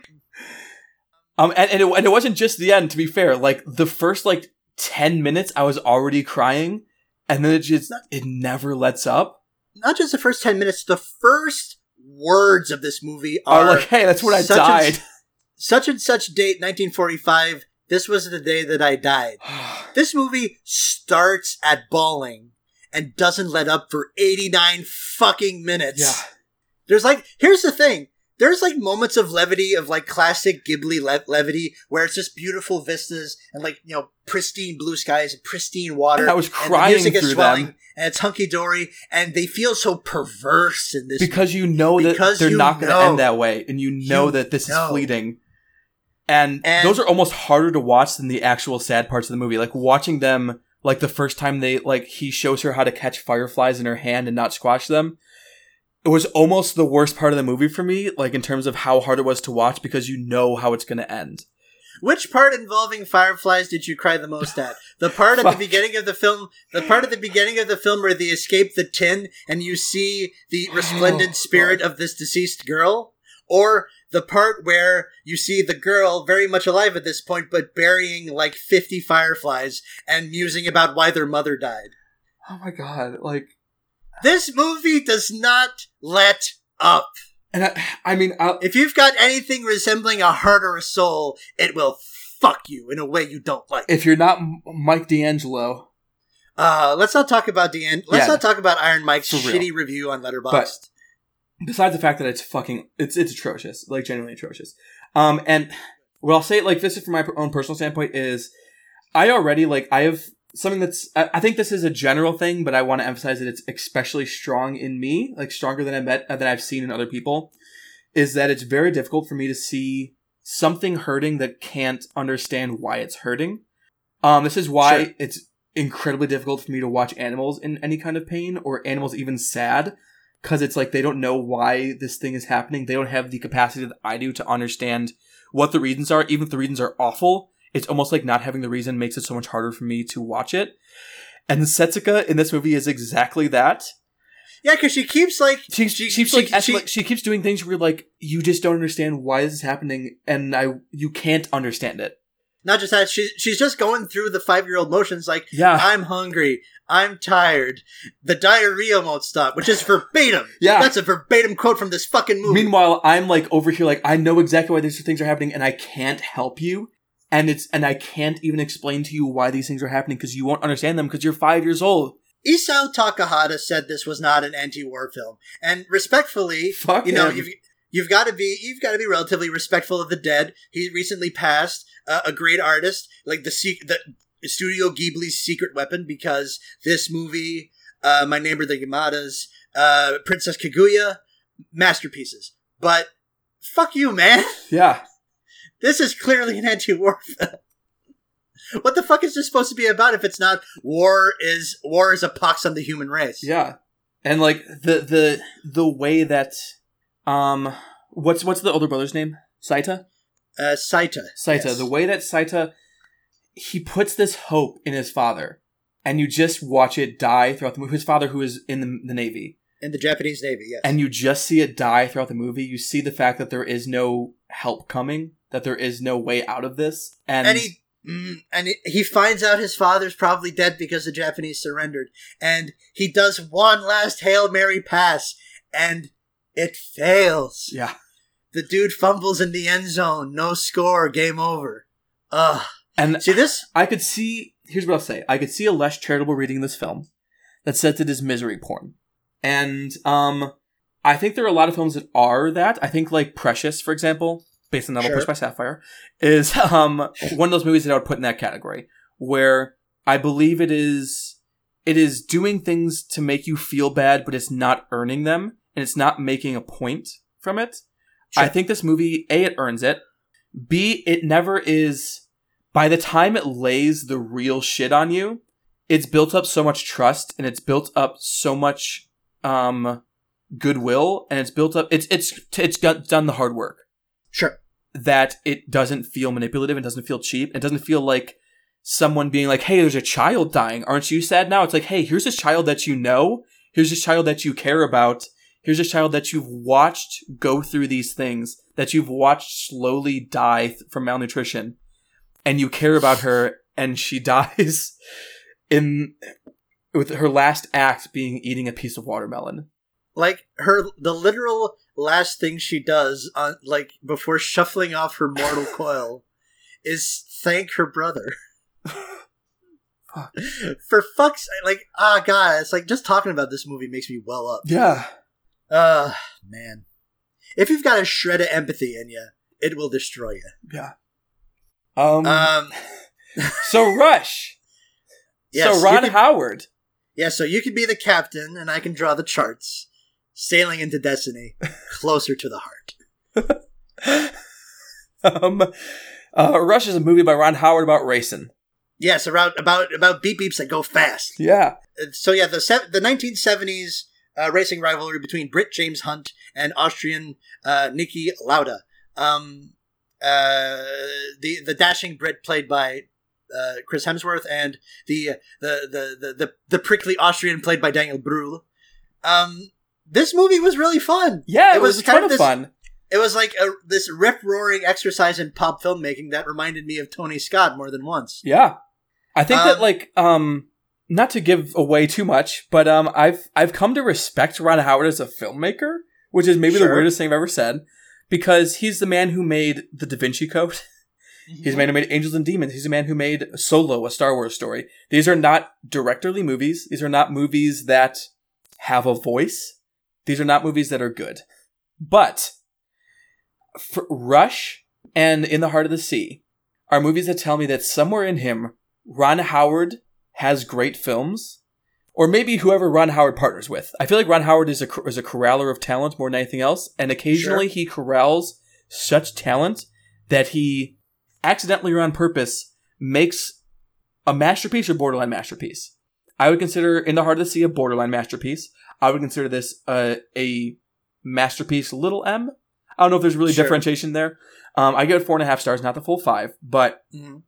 C: Um, and, and, it, and it wasn't just the end, to be fair. Like, the first, like, 10 minutes, I was already crying, and then it just, it never lets up.
B: Not just the first ten minutes. The first words of this movie
C: Are
B: are
C: like, hey, that's when I
B: and
C: died.
B: s- such and such date, 1945. This was the day that I died. [SIGHS] This movie starts at bawling and doesn't let up for 89 fucking minutes.
C: yeah.
B: There's like, here's the thing. There's like moments of levity, of like classic Ghibli le- levity, where it's just beautiful vistas and like, you know, pristine blue skies and pristine water.
C: And I was crying
B: is
C: through
B: swelling,
C: them.
B: And it's hunky dory, and they feel so perverse in this.
C: Because you know that they're not going to end that way, and you know
B: You
C: that this
B: know.
C: is fleeting. And,
B: And-
C: those are almost harder to watch than the actual sad parts of the movie. Like, watching them, like, the first time they, like, he shows her how to catch fireflies in her hand and not squash them. It was almost the worst part of the movie for me, like, in terms of how hard it was to watch because you know how it's going to end.
B: Which part involving fireflies did you cry the most at? The part at the [LAUGHS] beginning of the film, the part at the beginning of the film where they escape the tin and you see the oh, resplendent
C: Oh,
B: spirit of this deceased girl? Or the part where you see the girl very much alive at this point, but burying like 50 fireflies and musing about why their mother died?
C: Oh my god, like,
B: This movie does not let up.
C: and I, I mean, I,
B: If you've got anything resembling a heart or a soul, it will fuck you in a way you don't like.
C: if you're not Mike D'Angelo,
B: Uh, let's not talk about end. Let's
C: Yeah.
B: not talk about Iron Mike's shitty review on Letterboxd.
C: besides the fact that it's fucking, it's it's atrocious, like genuinely atrocious. Um, and what I'll say, like this is from my own personal standpoint, is I already like I have something that's I, think this is a general thing, but I want to emphasize that it's especially strong in me, like stronger than I met uh, than I've seen in other people. is that it's very difficult for me to see something hurting that can't understand why it's hurting. Um, this is why
B: Sure.
C: it's incredibly difficult for me to watch animals in any kind of pain or animals even sad because it's like they don't know why this thing is happening. They don't have the capacity that I do to understand what the reasons are. Even if the reasons are awful, it's almost like not having the reason makes it so much harder for me to watch it. And Setsuko in this movie is exactly that.
B: Yeah, because she keeps like
C: She,
B: She-
C: she, keeps
B: she-
C: like,
B: she-
C: like she keeps doing things where like you just don't understand why this is happening, and I you can't understand it.
B: not just that she she's just going through the five year old motions like
C: Yeah,
B: I'm hungry, I'm tired, the diarrhea won't stop, which is verbatim. [LAUGHS]
C: yeah.
B: That's a verbatim quote from this fucking movie.
C: Meanwhile, I'm like over here, like I know exactly why these things are happening, and I can't help you, and it's and I can't even explain to you why these things are happening because you won't understand them because you're five years old.
B: Isao Takahata said this was not an anti-war film, and respectfully,
C: Fuck
B: you know,
C: him.
B: you've you've got to be you've got to be relatively respectful of the dead. He recently passed, uh, a great artist, like the sec- the Studio Ghibli's secret weapon, because this movie, uh, My Neighbor the Yamadas, uh, Princess Kaguya, masterpieces. But fuck you, man. [LAUGHS]
C: yeah,
B: This is clearly an anti-war [LAUGHS] film. What the fuck is this supposed to be about if it's not war is war is a pox on the human race?
C: yeah, and like the the the way that um what's what's the older brother's name? Seita.
B: Uh, Seita.
C: Seita,
B: Yes.
C: the way that Seita he puts this hope in his father, and you just watch it die throughout the movie. His father, who is in the, the navy,
B: in the Japanese Navy, yes.
C: and you just see it die throughout the movie. You see the fact that there is no help coming, that there is no way out of this, and,
B: and he mm, and he- finds out his father's probably dead because the Japanese surrendered, and he does one last hail mary pass, and it fails.
C: yeah,
B: The dude fumbles in the end zone, no score, game over. Ugh.
C: and
B: See this?
C: I could see. Here's what I'll say: I could see a less charitable reading of this film that says it is misery porn, and um, I think there are a lot of films that are that. I think like Precious, for example, based on the novel
B: Sure.
C: Push by Sapphire, is [LAUGHS] um one of those movies that I would put in that category where I believe it is it is doing things to make you feel bad, but it's not earning them, and it's not making a point from it. I think this movie, A, it earns it. B, it never is. By the time it lays the real shit on you, it's built up so much trust and it's built up so much um goodwill and it's built up it's it's it's got, done the hard work
B: Sure.
C: That it doesn't feel manipulative and doesn't feel cheap. It doesn't feel like someone being like, "Hey, there's a child dying. Aren't you sad now?" It's like, "Hey, here's this child that you know. Here's this child that you care about. Here's a child that you've watched go through these things, that you've watched slowly die th- from malnutrition, and you care about her, and she [LAUGHS] dies in with her last act being eating a piece of watermelon."
B: Like her, the literal last thing she does, on like before shuffling off her mortal [LAUGHS] coil, is thank her brother. [LAUGHS]
C: Fuck.
B: For fuck's like ah god, it's like just talking about this movie makes me well up.
C: Yeah.
B: Uh man, if you've got a shred of empathy in you, it will destroy you.
C: Yeah. Um.
B: Um, [LAUGHS]
C: so Rush.
B: yes,
C: so Ron
B: could-
C: Howard.
B: yeah, so you could be the captain, and I can draw the charts, sailing into destiny, closer to the heart. [LAUGHS]
C: um, uh, Rush is a movie by Ron Howard about racing.
B: Yes, about about about beep beeps that go fast.
C: Yeah.
B: Uh, So yeah, the se- the 1970s uh, racing rivalry between Brit James Hunt and Austrian uh, Niki Lauda. Um, uh, the the dashing Brit played by uh, Chris Hemsworth and the, the the the the the prickly Austrian played by Daniel Brühl. Um, this movie was really fun.
C: Yeah, it,
B: It
C: was,
B: was kind of this-
C: fun.
B: It was like a, this rip roaring exercise in pop filmmaking that reminded me of Tony Scott more than once.
C: Yeah. I think that
B: Um,
C: like um not to give away too much, but um I've I've come to respect Ron Howard as a filmmaker, which is maybe the weirdest thing I've ever said, because he's the man who made the Da Vinci Code. He's the man who made Angels and Demons. He's the man who made Solo, a Star Wars story. These are not directorly movies. These are not movies that have a voice. These are not movies that are good. But Rush and In the Heart of the Sea are movies that tell me that somewhere in him, Ron Howard has great films, or maybe whoever Ron Howard partners with. I feel like Ron Howard is a is a corraller of talent more than anything else, and occasionally
B: Sure.
C: he corrals such talent that he accidentally or on purpose makes a masterpiece or borderline masterpiece. I would consider In the Heart of the Sea a borderline masterpiece. I would consider this uh, a masterpiece, little m. I don't know if there's really
B: Sure.
C: differentiation there. Um, I give it four and a half stars, not the full five, but
B: Mhm.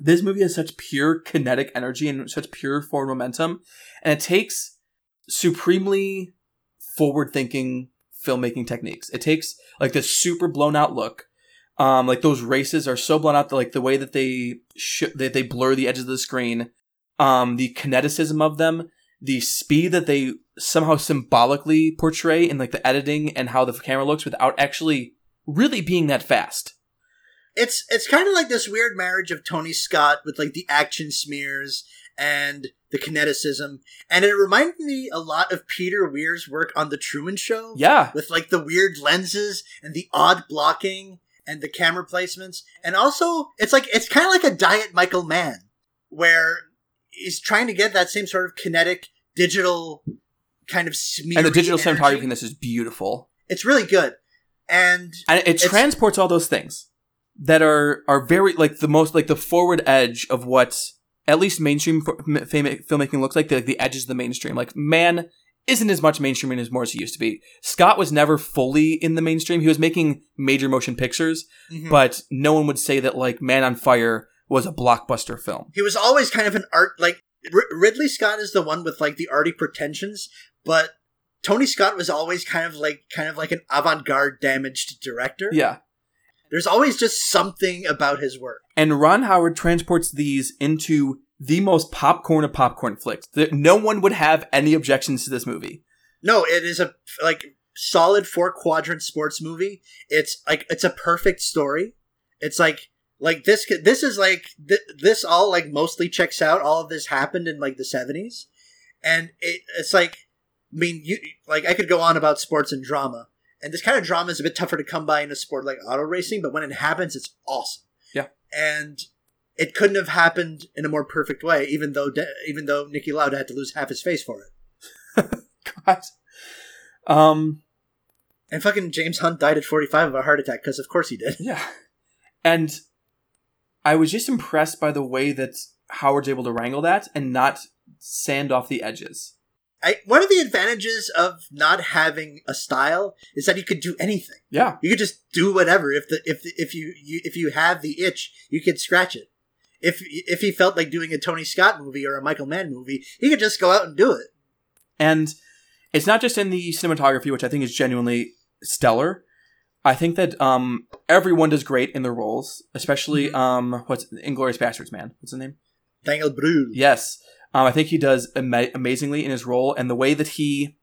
C: this movie has such pure kinetic energy and such pure forward momentum, and it takes supremely forward thinking filmmaking techniques. It takes like this super blown out look. Um, like those races are so blown out that like the way that they sh- that they blur the edges of the screen, um, the kineticism of them, the speed that they somehow symbolically portray in like the editing and how the camera looks without actually really being that fast.
B: It's it's kind of like this weird marriage of Tony Scott with like the action smears and the kineticism, and it reminded me a lot of Peter Weir's work on the Truman Show.
C: Yeah,
B: with like the weird lenses and the odd blocking and the camera placements. And also, it's like it's kind of like a diet Michael Mann, where he's trying to get that same sort of kinetic digital kind of smear.
C: and the digital cinematography in this is beautiful.
B: It's really good. And
C: and it transports all those things that are are very like the most like the forward edge of what at least mainstream f- m- fam- filmmaking looks like the, the edges of the mainstream like Mann isn't as much mainstream as more as he used to be scott was never fully in the mainstream he was making major motion pictures
B: Mhm.
C: but no one would say that like man on fire was a blockbuster film
B: he was always kind of an art like R- Ridley Scott is the one with like the arty pretensions, but Tony Scott was always kind of like kind of like an avant-garde damaged director.
C: yeah
B: There's always just something about his work.
C: And Ron Howard transports these into the most popcorn of popcorn flicks. That no one would have any objections to this movie.
B: No, it is a like solid four quadrant sports movie. It's like it's a perfect story. It's like like this this is like th- this all like mostly checks out. All of this happened in like the 70s. And it it's like I mean, you like I could go on about sports and drama. And this kind of drama is a bit tougher to come by in a sport like auto racing, but when it happens it's awesome.
C: Yeah.
B: And it couldn't have happened in a more perfect way even though De- even though Niki Lauda had to lose half his face for it. [LAUGHS]
C: God. Um.
B: And fucking James Hunt died at 45 of a heart attack because of course he did.
C: Yeah. And I was just impressed by the way that Howard's able to wrangle that and not sand off the edges.
B: I, one of the advantages of not having a style is that you could do anything.
C: Yeah.
B: You could just do whatever. If the if the, if you, you if you have the itch, you could scratch it. If if he felt like doing a Tony Scott movie or a Michael Mann movie, he could just go out and do it.
C: And it's not just in the cinematography, which I think is genuinely stellar. I think that um everyone does great in their roles, especially
B: Mhm.
C: um what's Inglourious Basterds man. What's his name?
B: Daniel Brühl.
C: Yes. Um, I think he does ama- amazingly in his role and the way that he.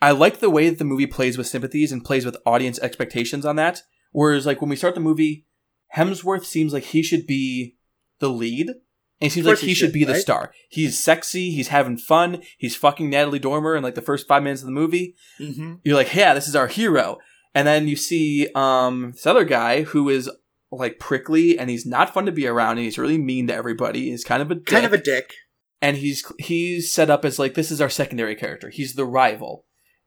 C: I like the way that the movie plays with sympathies and plays with audience expectations on that. Whereas, like, when we start the movie, Hemsworth seems like he should be the lead. And he seems like he,
B: he
C: should
B: should,
C: be the star. He's sexy. He's having fun. He's fucking Natalie Dormer in like the first five minutes of the movie.
B: Mm-hmm.
C: You're like, yeah, this is our hero. And then you see um, this other guy who is like prickly and he's not fun to be around and he's really mean to everybody. He's kind of a dick
B: Kind of a dick.
C: and he's he's set up as like this is our secondary character. He's the rival.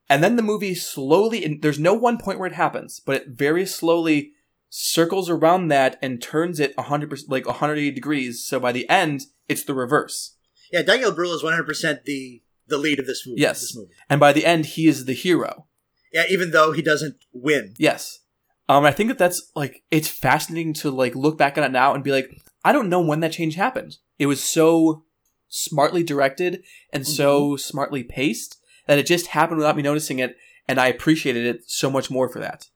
C: And then the movie slowly and there's no one point where it happens, but it very slowly circles around that and turns it 100% like 180 degrees. So by the end, it's the reverse.
B: Yeah, Daniel Brühl is 100% the the lead of this movie.
C: Yes.
B: This movie.
C: And by the end, he is the hero.
B: Yeah, even though he doesn't win.
C: Yes. Um, I think that that's like it's fascinating to like look back on it now and be like, I don't know when that change happened. It was so smartly directed and so smartly paced that it just happened without me noticing it, and I appreciated it so much more for that.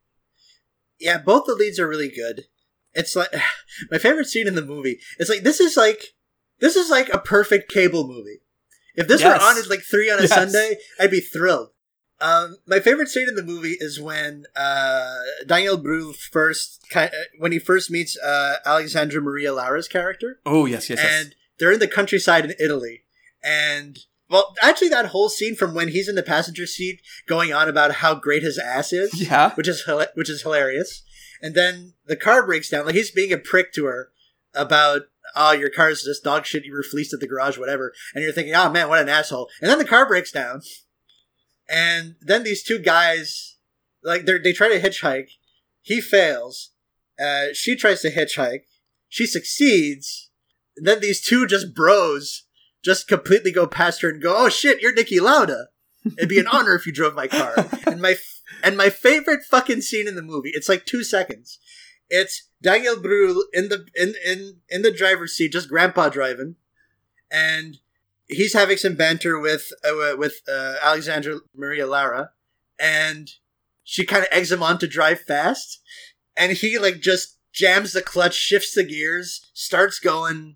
B: Yeah, both the leads are really good. It's like [SIGHS] my favorite scene in the movie. It's like this is like this is like a perfect cable movie. If this
C: Yes.
B: were on at like three on a [LAUGHS]
C: Yes.
B: Sunday, I'd be thrilled. Um, my favorite scene in the movie is when uh, Daniel Brühl first, when he first meets uh, Alexandra Maria Lara's character,
C: Oh yes, yes, yes.
B: and they're in the countryside in Italy, and well, actually, that whole scene from when he's in the passenger seat going on about how great his ass is,
C: yeah,
B: which is which is hilarious. And then the car breaks down. Like he's being a prick to her about oh, your car's just dog shit. You were fleeced at the garage, whatever, and you're thinking, oh man, what an asshole. And then the car breaks down, and then these two guys, like they they try to hitchhike. He fails. Uh, she tries to hitchhike. She succeeds. And then these two just bros just completely go past her and go, "Oh shit, you're Niki Lauda." It'd be an [LAUGHS] honor if you drove my car. And my and my favorite fucking scene in the movie, it's like two seconds. It's Daniel Brühl in the in in in the driver's seat, just grandpa driving, and he's having some banter with uh, with uh, Alexandra Maria Lara, and she kind of eggs him on to drive fast, and he like just jams the clutch, shifts the gears, starts going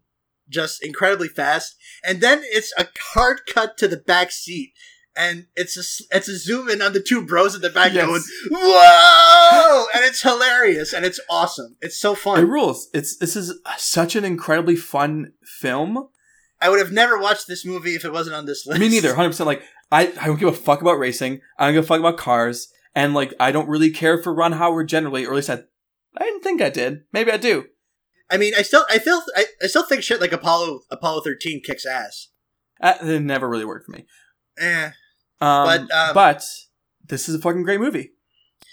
B: just incredibly fast, and then it's a hard cut to the back seat and it's a it's a zoom in on the two bros at the back
C: Yes.
B: going whoa, and it's hilarious and it's awesome. It's so
C: It
B: fun.
C: rules. It's this is such an incredibly fun film.
B: I would have never watched this movie if it wasn't on this list.
C: Me neither. [LAUGHS] Hundred percent. Like I, I don't give a fuck about racing. I don't give a fuck about cars, and like I don't really care for Ron Howard generally, or at least I, I didn't think I did. Maybe I do.
B: I mean, I still, I feel, I, I still think shit like Apollo, Apollo thirteen kicks ass.
C: Uh, it never really worked for me.
B: Eh.
C: Um,
B: But, um,
C: but this is a fucking great movie.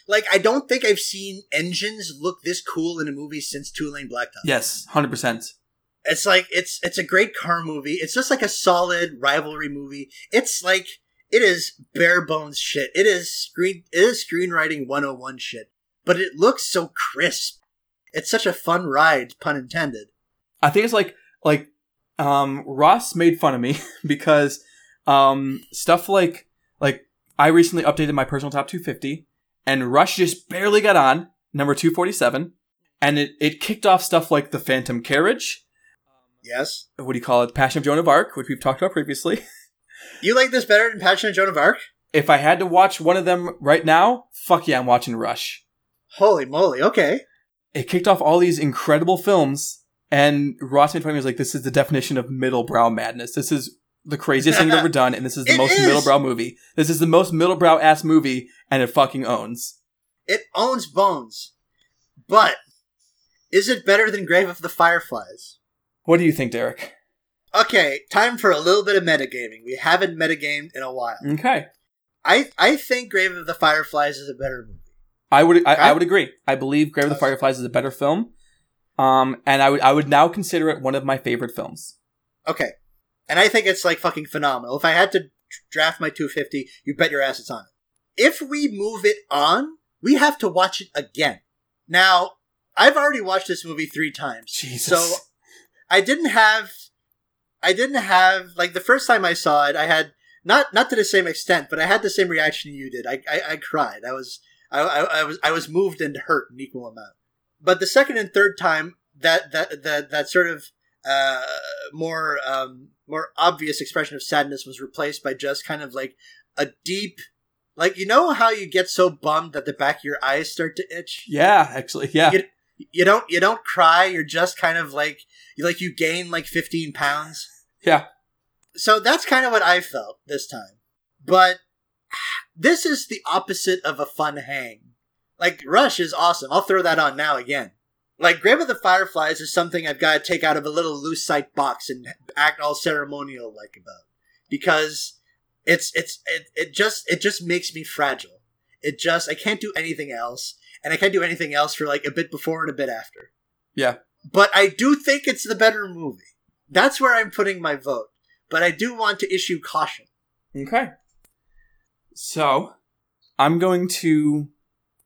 B: Like, I don't think I've seen engines look this cool in a movie since Two Lane Blacktop.
C: Yes, hundred percent.
B: It's like it's it's a great car movie. It's just like a solid rivalry movie. It's like it is bare bones shit. It is screen it is screenwriting 101 shit. But it looks so crisp. It's such a fun ride, pun intended.
C: I think it's like like um Ross made fun of me [LAUGHS] because um stuff like like I recently updated my personal top 250 and Rush just barely got on number 247 and it it kicked off stuff like the Phantom Carriage,
B: Yes.
C: what do you call it, Passion of Joan of Arc, which we've talked about previously. [LAUGHS]
B: You like this better than Passion of Joan of Arc?
C: if I had to watch one of them right now, fuck yeah, I'm watching Rush.
B: Holy moly, okay.
C: It kicked off all these incredible films and Ross made fun of me was like this is the definition of middlebrow madness. This is the craziest thing you've ever [LAUGHS] done, and this is the
B: It
C: most
B: is.
C: middlebrow movie. This is the most middlebrow ass movie, and it fucking owns.
B: It owns bones. But is it better than Grave of the Fireflies?
C: What do you think, Derek?
B: Okay, time for a little bit of metagaming. We haven't metagamed in a while.
C: Okay,
B: I I think Grave of the Fireflies is a better movie.
C: I would I, I would agree. I believe Grave of the Fireflies is a better film, um, and I would I would now consider it one of my favorite films.
B: Okay. And I think it's like fucking phenomenal. If I had to draft my 250, you bet your ass it's on it. If we move it on, we have to watch it again. Now, I've already watched this movie three times.
C: Jesus.
B: So I didn't have I didn't have like the first time I saw it, I had not not to the same extent, but I had the same reaction you did. I I, I cried. I was I, I, I was I was moved and hurt in equal amount. But the second and third time, that that that that sort of uh, more um, more obvious expression of sadness was replaced by just kind of like a deep, like you know how you get so bummed that the back of your eyes start to itch.
C: yeah, actually, yeah.
B: You- You don't you don't cry. You're just kind of like you like you gain like 15 pounds.
C: Yeah.
B: So that's kind of what I felt this time. But this is the opposite of a fun hang. Like Rush is awesome. I'll throw that on now again. Like Grave of the Fireflies is something I've got to take out of a little Lucite box and act all ceremonial like about because it's it's it, it just it just makes me fragile. It just I can't do anything else, and I can't do anything else for like a bit before and a bit after.
C: Yeah.
B: But I do think it's the better movie. That's where I'm putting my vote. But I do want to issue caution.
C: Okay. So, I'm going to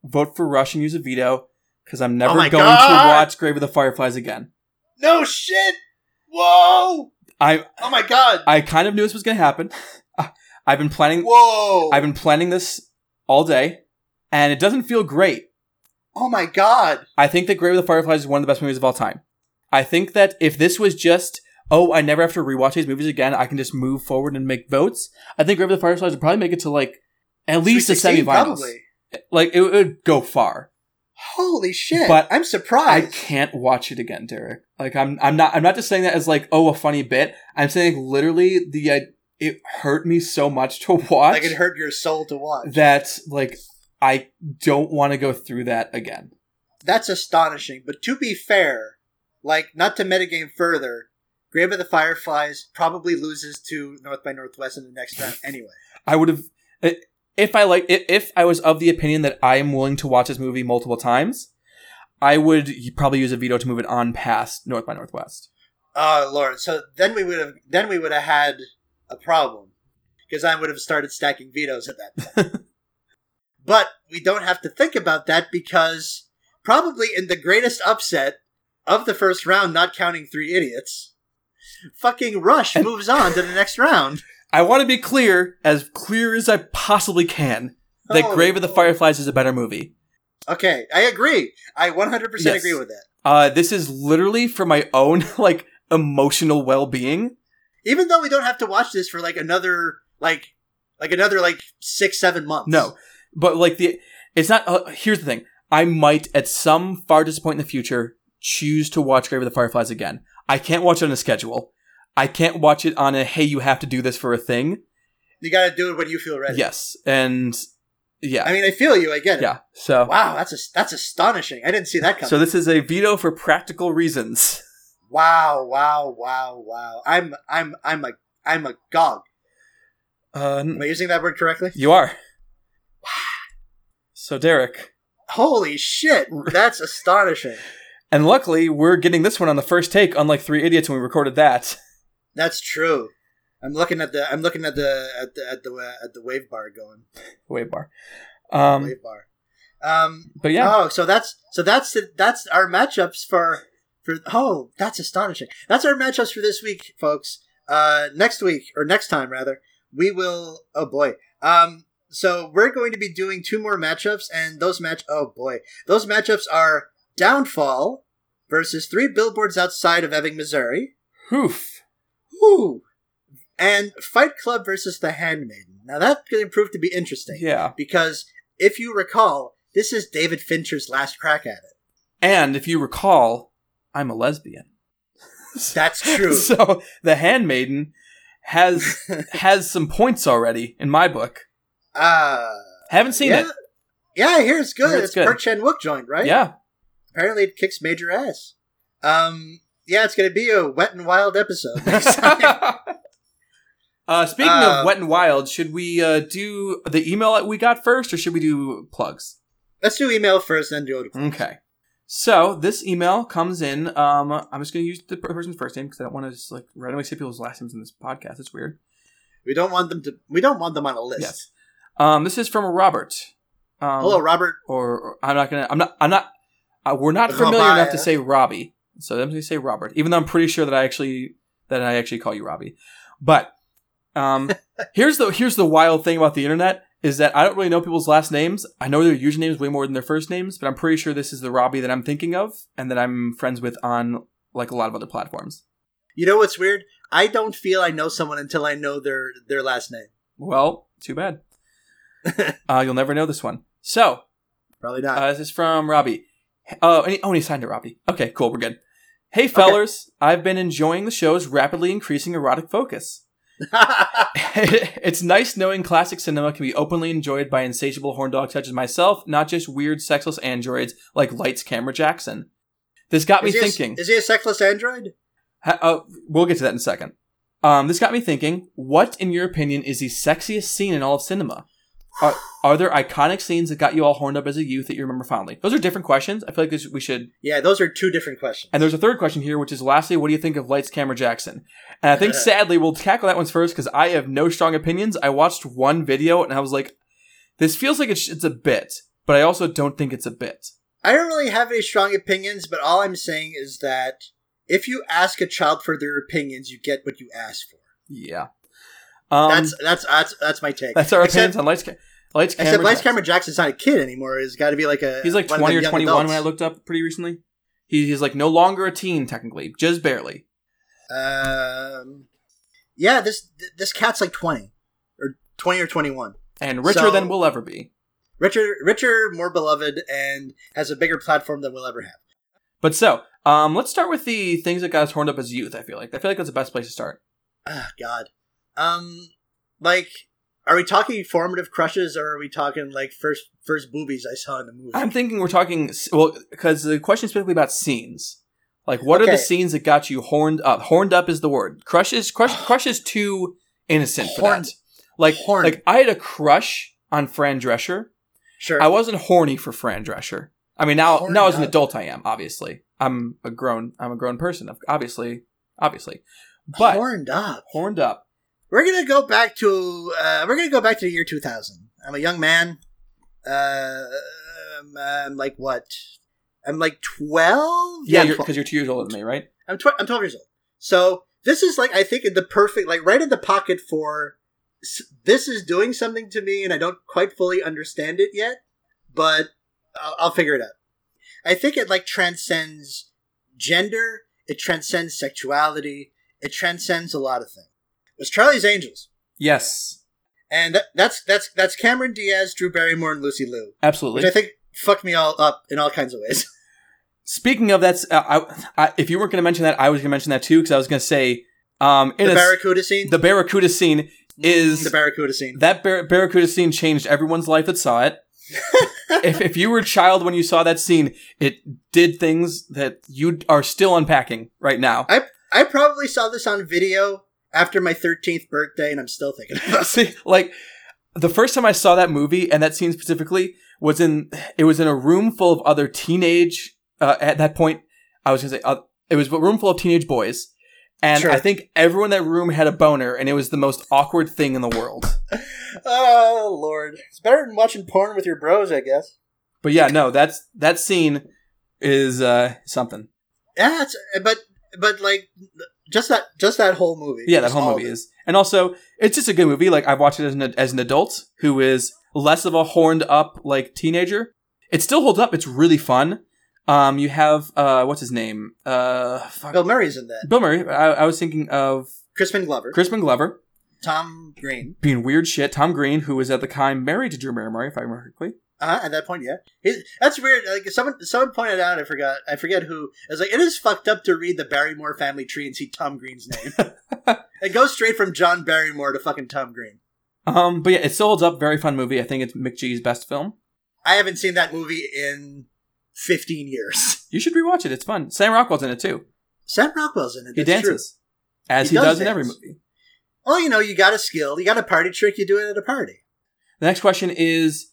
C: vote for Rush and use a veto because I'm never
B: Oh
C: going
B: God!
C: to watch Grave of the Fireflies again.
B: No shit! Whoa!
C: I
B: Oh my god!
C: I kind of knew this was going to happen. [LAUGHS] I've been planning.
B: Whoa!
C: I've been planning this all day, and it doesn't feel great.
B: Oh my god!
C: I think that Grave of the Fireflies is one of the best movies of all time. I think that if this was just, oh, I never have to rewatch these movies again, I can just move forward and make votes. I think Grave of the Fireflies would probably make it to like at least a
B: Sweet 16,
C: semifinals.
B: Probably.
C: Like it would go far.
B: Holy shit!
C: But
B: I'm surprised.
C: I can't watch it again, Derek. Like I'm, I'm not, I'm not just saying that as like, oh, a funny bit. I'm saying literally the, uh, it hurt me so much to watch
B: Like it hurt your soul to watch.
C: that like I don't want to go through that again.
B: That's astonishing. But to be fair, like not to metagame further, Grave of the Fireflies probably loses to North by Northwest in the next round [LAUGHS] anyway.
C: I would have if I like if I was of the opinion that I am willing to watch this movie multiple times, I would probably use a veto to move it on past North by Northwest.
B: Oh lord! So then we would have then we would have had a problem because I would have started stacking vetoes at that point. [LAUGHS] but we don't have to think about that because probably in the greatest upset of the first round, not counting three idiots, fucking Rush moves on to the next round. [LAUGHS]
C: I want to be clear, as clear as I possibly can, that
B: Oh,
C: Grave of the Fireflies is a better movie.
B: Okay, I agree. I 100%
C: Yes.
B: agree with that.
C: Uh, this is literally for my own [LAUGHS] like emotional well-being.
B: Even though we don't have to watch this for like another like like another like six seven months.
C: No, but like the it's not. Uh, here's the thing: I might at some far distant point in the future choose to watch Grave of the Fireflies again. I can't watch it on a schedule. I can't watch it on a hey, you have to do this for a thing.
B: you got to do it when you feel ready.
C: Yes, and yeah,
B: I mean, I feel you. I get it.
C: yeah. So
B: Wow, that's a, that's astonishing. I didn't see that coming.
C: so this is a veto for practical reasons.
B: wow, wow, wow, wow. I'm I'm I'm a I'm a gog.
C: Uh,
B: Am I using that word correctly?
C: you are. So Derek,
B: Holy shit, that's astonishing. [LAUGHS]
C: and luckily we're getting this one on the first take, unlike Three Idiots when we recorded that.
B: That's true. I'm looking at the I'm looking at the at the at the uh, at the wave bar going.
C: Wave bar. Um,
B: wave bar. Um
C: but yeah,
B: Oh, so that's so that's the, that's our matchups for for oh, that's astonishing. That's our matchups for this week, folks. Uh next week or next time rather, we will oh boy. Um so we're going to be doing two more matchups and those match oh boy. Those matchups are Downfall versus 3 billboards outside of Ebbing, Missouri.
C: Oof.
B: Woo. And Fight Club versus The Handmaiden. Now that could prove to be interesting
C: Yeah.
B: because if you recall, this is David Fincher's last crack at it.
C: And if you recall, I'm a lesbian. [LAUGHS]
B: That's true. [LAUGHS]
C: so the handmaiden has [LAUGHS] has some points already in my book.
B: Uh,
C: Haven't seen
B: yeah,
C: it.
B: yeah, I hear it's good.
C: Hear it's
B: it's
C: good.
B: Park Chan Wook joint, right?
C: Yeah.
B: Apparently, it kicks major ass. Um, yeah, it's gonna be a wet and wild episode. [LAUGHS]
C: uh, speaking
B: Uh,
C: of wet and wild, should we uh, do the email that we got first, or should we do plugs?
B: Let's do email first, then do.
C: Okay. So this email comes in. Um, I'm just going to use the person's first name because I don't want to just like randomly say people's last names in this podcast. It's weird.
B: We don't want them to. We don't want them on a list.
C: Yes. Um, this is from Robert. Um,
B: Hello, Robert.
C: or, or I'm not gonna. I'm not. I'm not. Uh, we're not familiar enough to say Robbie, so I'm gonna say Robert. Even though I'm pretty sure that I actually that I actually call you Robbie. But um, [LAUGHS] here's the here's the wild thing about the internet is that I don't really know people's last names. I know their usernames way more than their first names, but I'm pretty sure this is the Robbie that I'm thinking of and that I'm friends with on like a lot of other platforms.
B: You know what's weird? I don't feel I know someone until I know their their last name.
C: Well, too bad. [LAUGHS] uh, you'll never know this one. So
B: Probably not.
C: Uh, this is from Robbie. Oh, and he, oh, and he signed it, Robbie. Okay, cool, we're good. Hey, fellers, I've been enjoying the show's rapidly increasing erotic focus. [LAUGHS] [LAUGHS] it's nice knowing classic cinema can be openly enjoyed by insatiable horn dogs such as myself, not just weird sexless androids like Lights Camera Jackson. This got me
B: is, a,
C: thinking.
B: is he a sexless android?
C: Ha- uh, we'll get to that in a second. Um, this got me thinking. What, in your opinion, is the sexiest scene in all of cinema? Are, are there iconic scenes that got you all horned up as a youth that you remember fondly? Those are different questions. I feel like this, we should.
B: Yeah, those are two different questions.
C: And there's a third question here, which is lastly, what do you think of Lights, Camera, Jackson? And I think [LAUGHS] sadly we'll tackle that one first because I have no strong opinions. I watched one video and I was like, this feels like it's, it's a bit, but I also don't think it's a bit.
B: I don't really have any strong opinions, but all I'm saying is that if you ask a child for their opinions, you get what you ask for.
C: Yeah. Um,
B: that's that's that's that's my take.
C: that's our
B: Except-
C: opinions on Lights, Ca- Lights, Camera,
B: Except Lights
C: Jackson.
B: Camera Jackson's not a kid anymore. He's got to be like a.
C: He's like
B: one of
C: 20
B: the
C: or
B: young
C: 21 when I looked up pretty recently. He, he's like no longer a teen, technically, just barely.
B: Um, yeah, this this cat's like twenty, or twenty or twenty one.
C: And richer
B: So-
C: than we'll ever be.
B: Richer, richer, more beloved, and has a bigger platform than we'll ever have.
C: But so, um, let's start with the things that got us horned up as youth, I feel like. I feel like that's the best place to start.
B: Ah, God. Um, like, are we talking formative crushes, or are we talking like first first boobies I saw in the movie?
C: I'm thinking we're talking, well, because the question is specifically about scenes. Like, what are the scenes that got you horned up? Horned up is the word. Crushes, crush. [SIGHS] crush is too innocent for
B: Horned-
C: that. Like,
B: horned.
C: like I had a crush on Fran Drescher.
B: Sure.
C: I wasn't horny for Fran Drescher. I mean, now
B: Horned
C: now as an
B: up.
C: adult, I am obviously. I'm a grown. I'm a grown person. Obviously, obviously, but
B: horned up.
C: horned up.
B: We're gonna go back to uh, we're gonna go back to the year 2000. I'm a young man. Uh, I'm, I'm like what? I'm like 12.
C: Yeah, because you're, two years older than me, right?
B: I'm, tw- I'm 12 years old. So this is like I think in the perfect like right in the pocket for this is doing something to me and I don't quite fully understand it yet, but I'll, I'll figure it out. I think it like transcends gender, it transcends sexuality, it transcends a lot of things. It was Charlie's Angels.
C: Yes,
B: And that, that's that's that's Cameron Diaz, Drew Barrymore, and Lucy Liu,
C: absolutely.
B: which I think fucked me all up in all kinds of ways. [LAUGHS]
C: Speaking of that's, uh, I, I, if you weren't going to mention that, I was going to mention that too because I was going to say, um, in
B: the
C: a
B: Barracuda scene,
C: the Barracuda scene is
B: the Barracuda scene.
C: that Bar- Barracuda scene changed everyone's life that saw it. [LAUGHS] if, if you were a child when you saw that scene, it did things that you are still unpacking right now.
B: I I probably saw this on video after my 13th birthday, and I'm still thinking about [LAUGHS] it.
C: See, like the first time I saw that movie and that scene specifically was in it was in a room full of other teenage. Uh, at that point, I was gonna say uh, it was a room full of teenage boys, and
B: Sure.
C: I think everyone in that room had a boner, and it was the most awkward thing in the world. [LAUGHS]
B: Oh, Lord. It's better than watching porn with your bros, I guess.
C: But yeah, no, that's that scene is uh something.
B: Yeah, it's, but, but like, just that, just that whole movie.
C: Yeah, that whole movie is, and also it's just a good movie. Like I've watched it as an as an adult who is less of a horned up like teenager. It still holds up. It's really fun. Um, you have uh, what's his name? Uh, fuck.
B: Bill Murray's in that.
C: Bill Murray. I, I was thinking of
B: Crispin Glover.
C: Crispin Glover
B: Tom Green.
C: being weird shit. Tom Green, who was at the time married to Drew Barrymore, if I remember correctly.
B: Uh-huh, at that point, yeah. That's weird. Like someone, someone pointed out. I forgot. I forget who. It was like it is fucked up to read the Barrymore family tree and see Tom Green's name. [LAUGHS] it goes straight from John Barrymore to fucking Tom Green.
C: Um, but yeah, it still holds up. Very fun movie. I think it's McG's best film.
B: I haven't seen that movie in 15 years. [LAUGHS]
C: You should rewatch it. It's fun. Sam Rockwell's in it too.
B: Sam Rockwell's in it.
C: He
B: that's true.
C: dances as
B: He
C: he,
B: does
C: does, in every movie.
B: Well, you know, you got a skill. You got a party trick. You do it at a party.
C: The next question is,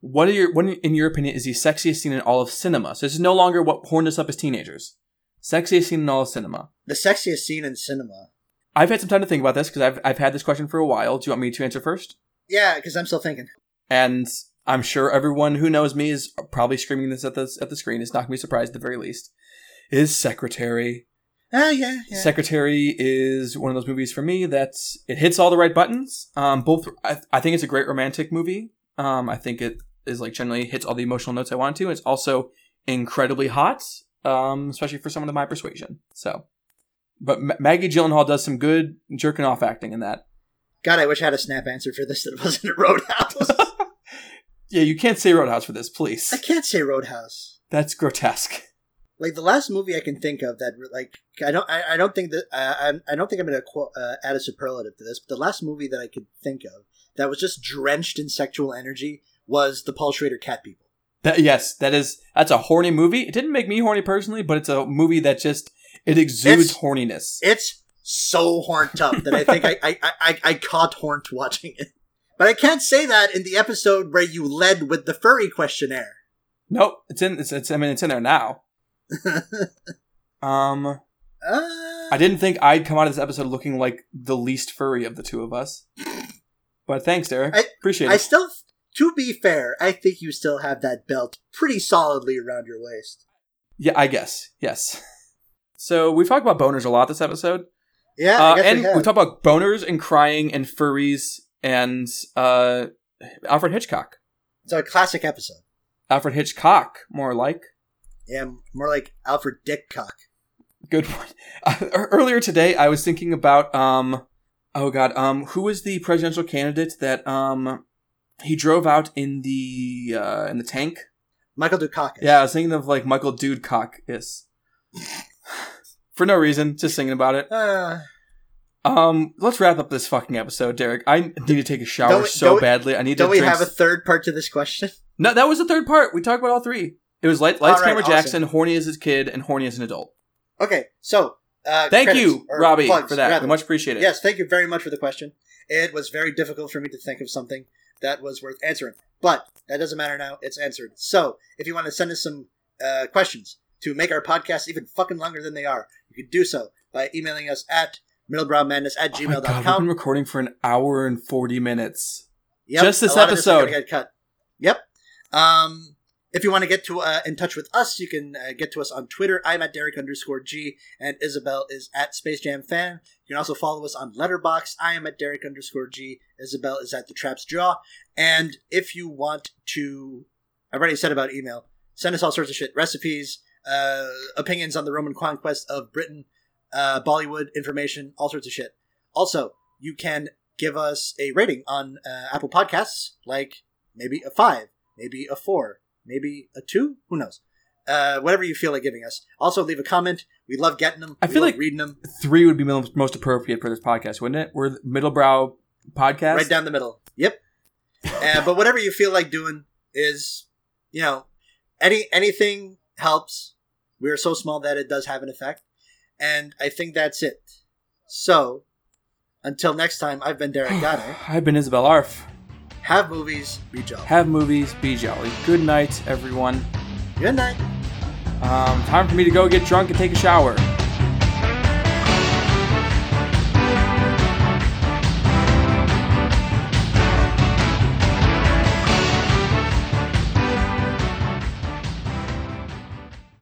C: what are your, what in your opinion is the sexiest scene in all of cinema? So this is no longer what horned us up as teenagers. Sexiest scene in all of cinema.
B: The sexiest scene in cinema.
C: I've had some time to think about this because I've I've had this question for a while. Do you want me to answer first?
B: Yeah, because I'm still thinking.
C: And I'm sure everyone who knows me is probably screaming this at the at the screen. It's not gonna be surprised at the very least. Is Secretary.
B: Oh, yeah, yeah.
C: Secretary is one of those movies for me that it hits all the right buttons. Um, both I, I think it's a great romantic movie. Um, I think it is like generally hits all the emotional notes I want to. It's also incredibly hot, um, especially for someone of my persuasion. So, but Ma- Maggie Gyllenhaal does some good jerking off acting in that.
B: God, I wish I had a snap answer for this that wasn't a [LAUGHS] Roadhouse. [LAUGHS] [LAUGHS]
C: Yeah, you can't say Roadhouse for this, please.
B: I can't say Roadhouse.
C: That's grotesque.
B: Like the last movie I can think of that, like I don't, I, I don't think that uh, I'm, I don't think I'm going to quote, uh, add a superlative to this. But the last movie that I could think of that was just drenched in sexual energy was the Paul Schrader Cat People.
C: That, yes, that is that's a horny movie. It didn't make me horny personally, but it's a movie that just it exudes
B: It's-
C: horniness.
B: It's so horned up that I think I, I, I, I caught horned watching it. But I can't say that in the episode where you led with the furry questionnaire.
C: Nope, it's in. It's, it's I mean, it's in there now. [LAUGHS] Um,
B: Uh,
C: I didn't think I'd come out of this episode looking like the least furry of the two of us. But thanks, Derek.
B: I-
C: Appreciate
B: I
C: it.
B: I still, to be fair, I think you still have that belt pretty solidly around your waist.
C: yeah, I guess. Yes. [LAUGHS] So we've talked about boners a lot this episode,
B: Yeah,
C: uh,
B: I guess
C: and
B: we
C: we talked about boners and crying and furries and uh, Alfred Hitchcock.
B: it's a classic episode.
C: Alfred Hitchcock, more like.
B: Yeah, more like Alfred Dickcock.
C: Good one. Uh, earlier today, I was thinking about um, oh god, um, who was the presidential candidate that um, he drove out in the uh in the tank?
B: Michael Dukakis.
C: Yeah, I was thinking of like Michael Dudcock is. [LAUGHS] For no reason, just thinking about it.
B: Uh,
C: Um, let's wrap up this fucking episode, Derek. I need to take a shower
B: we-
C: so
B: we-
C: badly. I need
B: don't
C: to
B: we
C: drink.
B: have a third part to this question?
C: no, that was the third part. We talked about all three. It was Light, Lights,
B: right,
C: Camera,
B: awesome.
C: Jackson, horny as a kid, and horny as an adult.
B: Okay, so uh,
C: Thank you, Robbie,
B: plugs,
C: for that.
B: rather.
C: We much appreciate it.
B: Yes, thank you very much for the question. It was very difficult for me to think of something that was worth answering, but that doesn't matter now. It's answered. So, if you want to send us some uh, questions to make our podcast even fucking longer than they are, you can do so by emailing us at middlebrowmadness at
C: Oh my God, we've been recording for an hour and 40 minutes.
B: Yep,
C: Just this
B: a lot of is
C: episode.
B: get cut. Yep. Um, if you want to get to uh, in touch with us, you can uh, get to us on Twitter. I'm at Derek underscore G, and Isabel is at Space Jam Fan. You can also follow us on Letterboxd. I am at Derek underscore G. Isabel is at the Trap's Jaw. And if you want to, I've already said about email. Send us all sorts of shit, recipes, uh, opinions on the Roman conquest of Britain, uh, Bollywood information, all sorts of shit. Also, you can give us a rating on uh, Apple Podcasts, like maybe a five, maybe a four, maybe a two. Who knows? Uh, whatever you feel like giving us. Also, leave a comment. We love getting them.
C: I
B: We
C: feel like-
B: reading them
C: Three would be mo- most appropriate for this podcast, wouldn't it? We're the Middlebrow podcast.
B: right down the middle. Yep. uh, but whatever you feel like doing is, you know, any anything helps. We are so small that it does have an effect, and I think that's it. So, until next time, I've been Derek [SIGHS] Gane.
C: I've been Isabel Arf.
B: Have movies, be jolly.
C: Have movies, be jolly. Good night, everyone.
B: Good night.
C: Um, time for me to go get drunk and take a shower.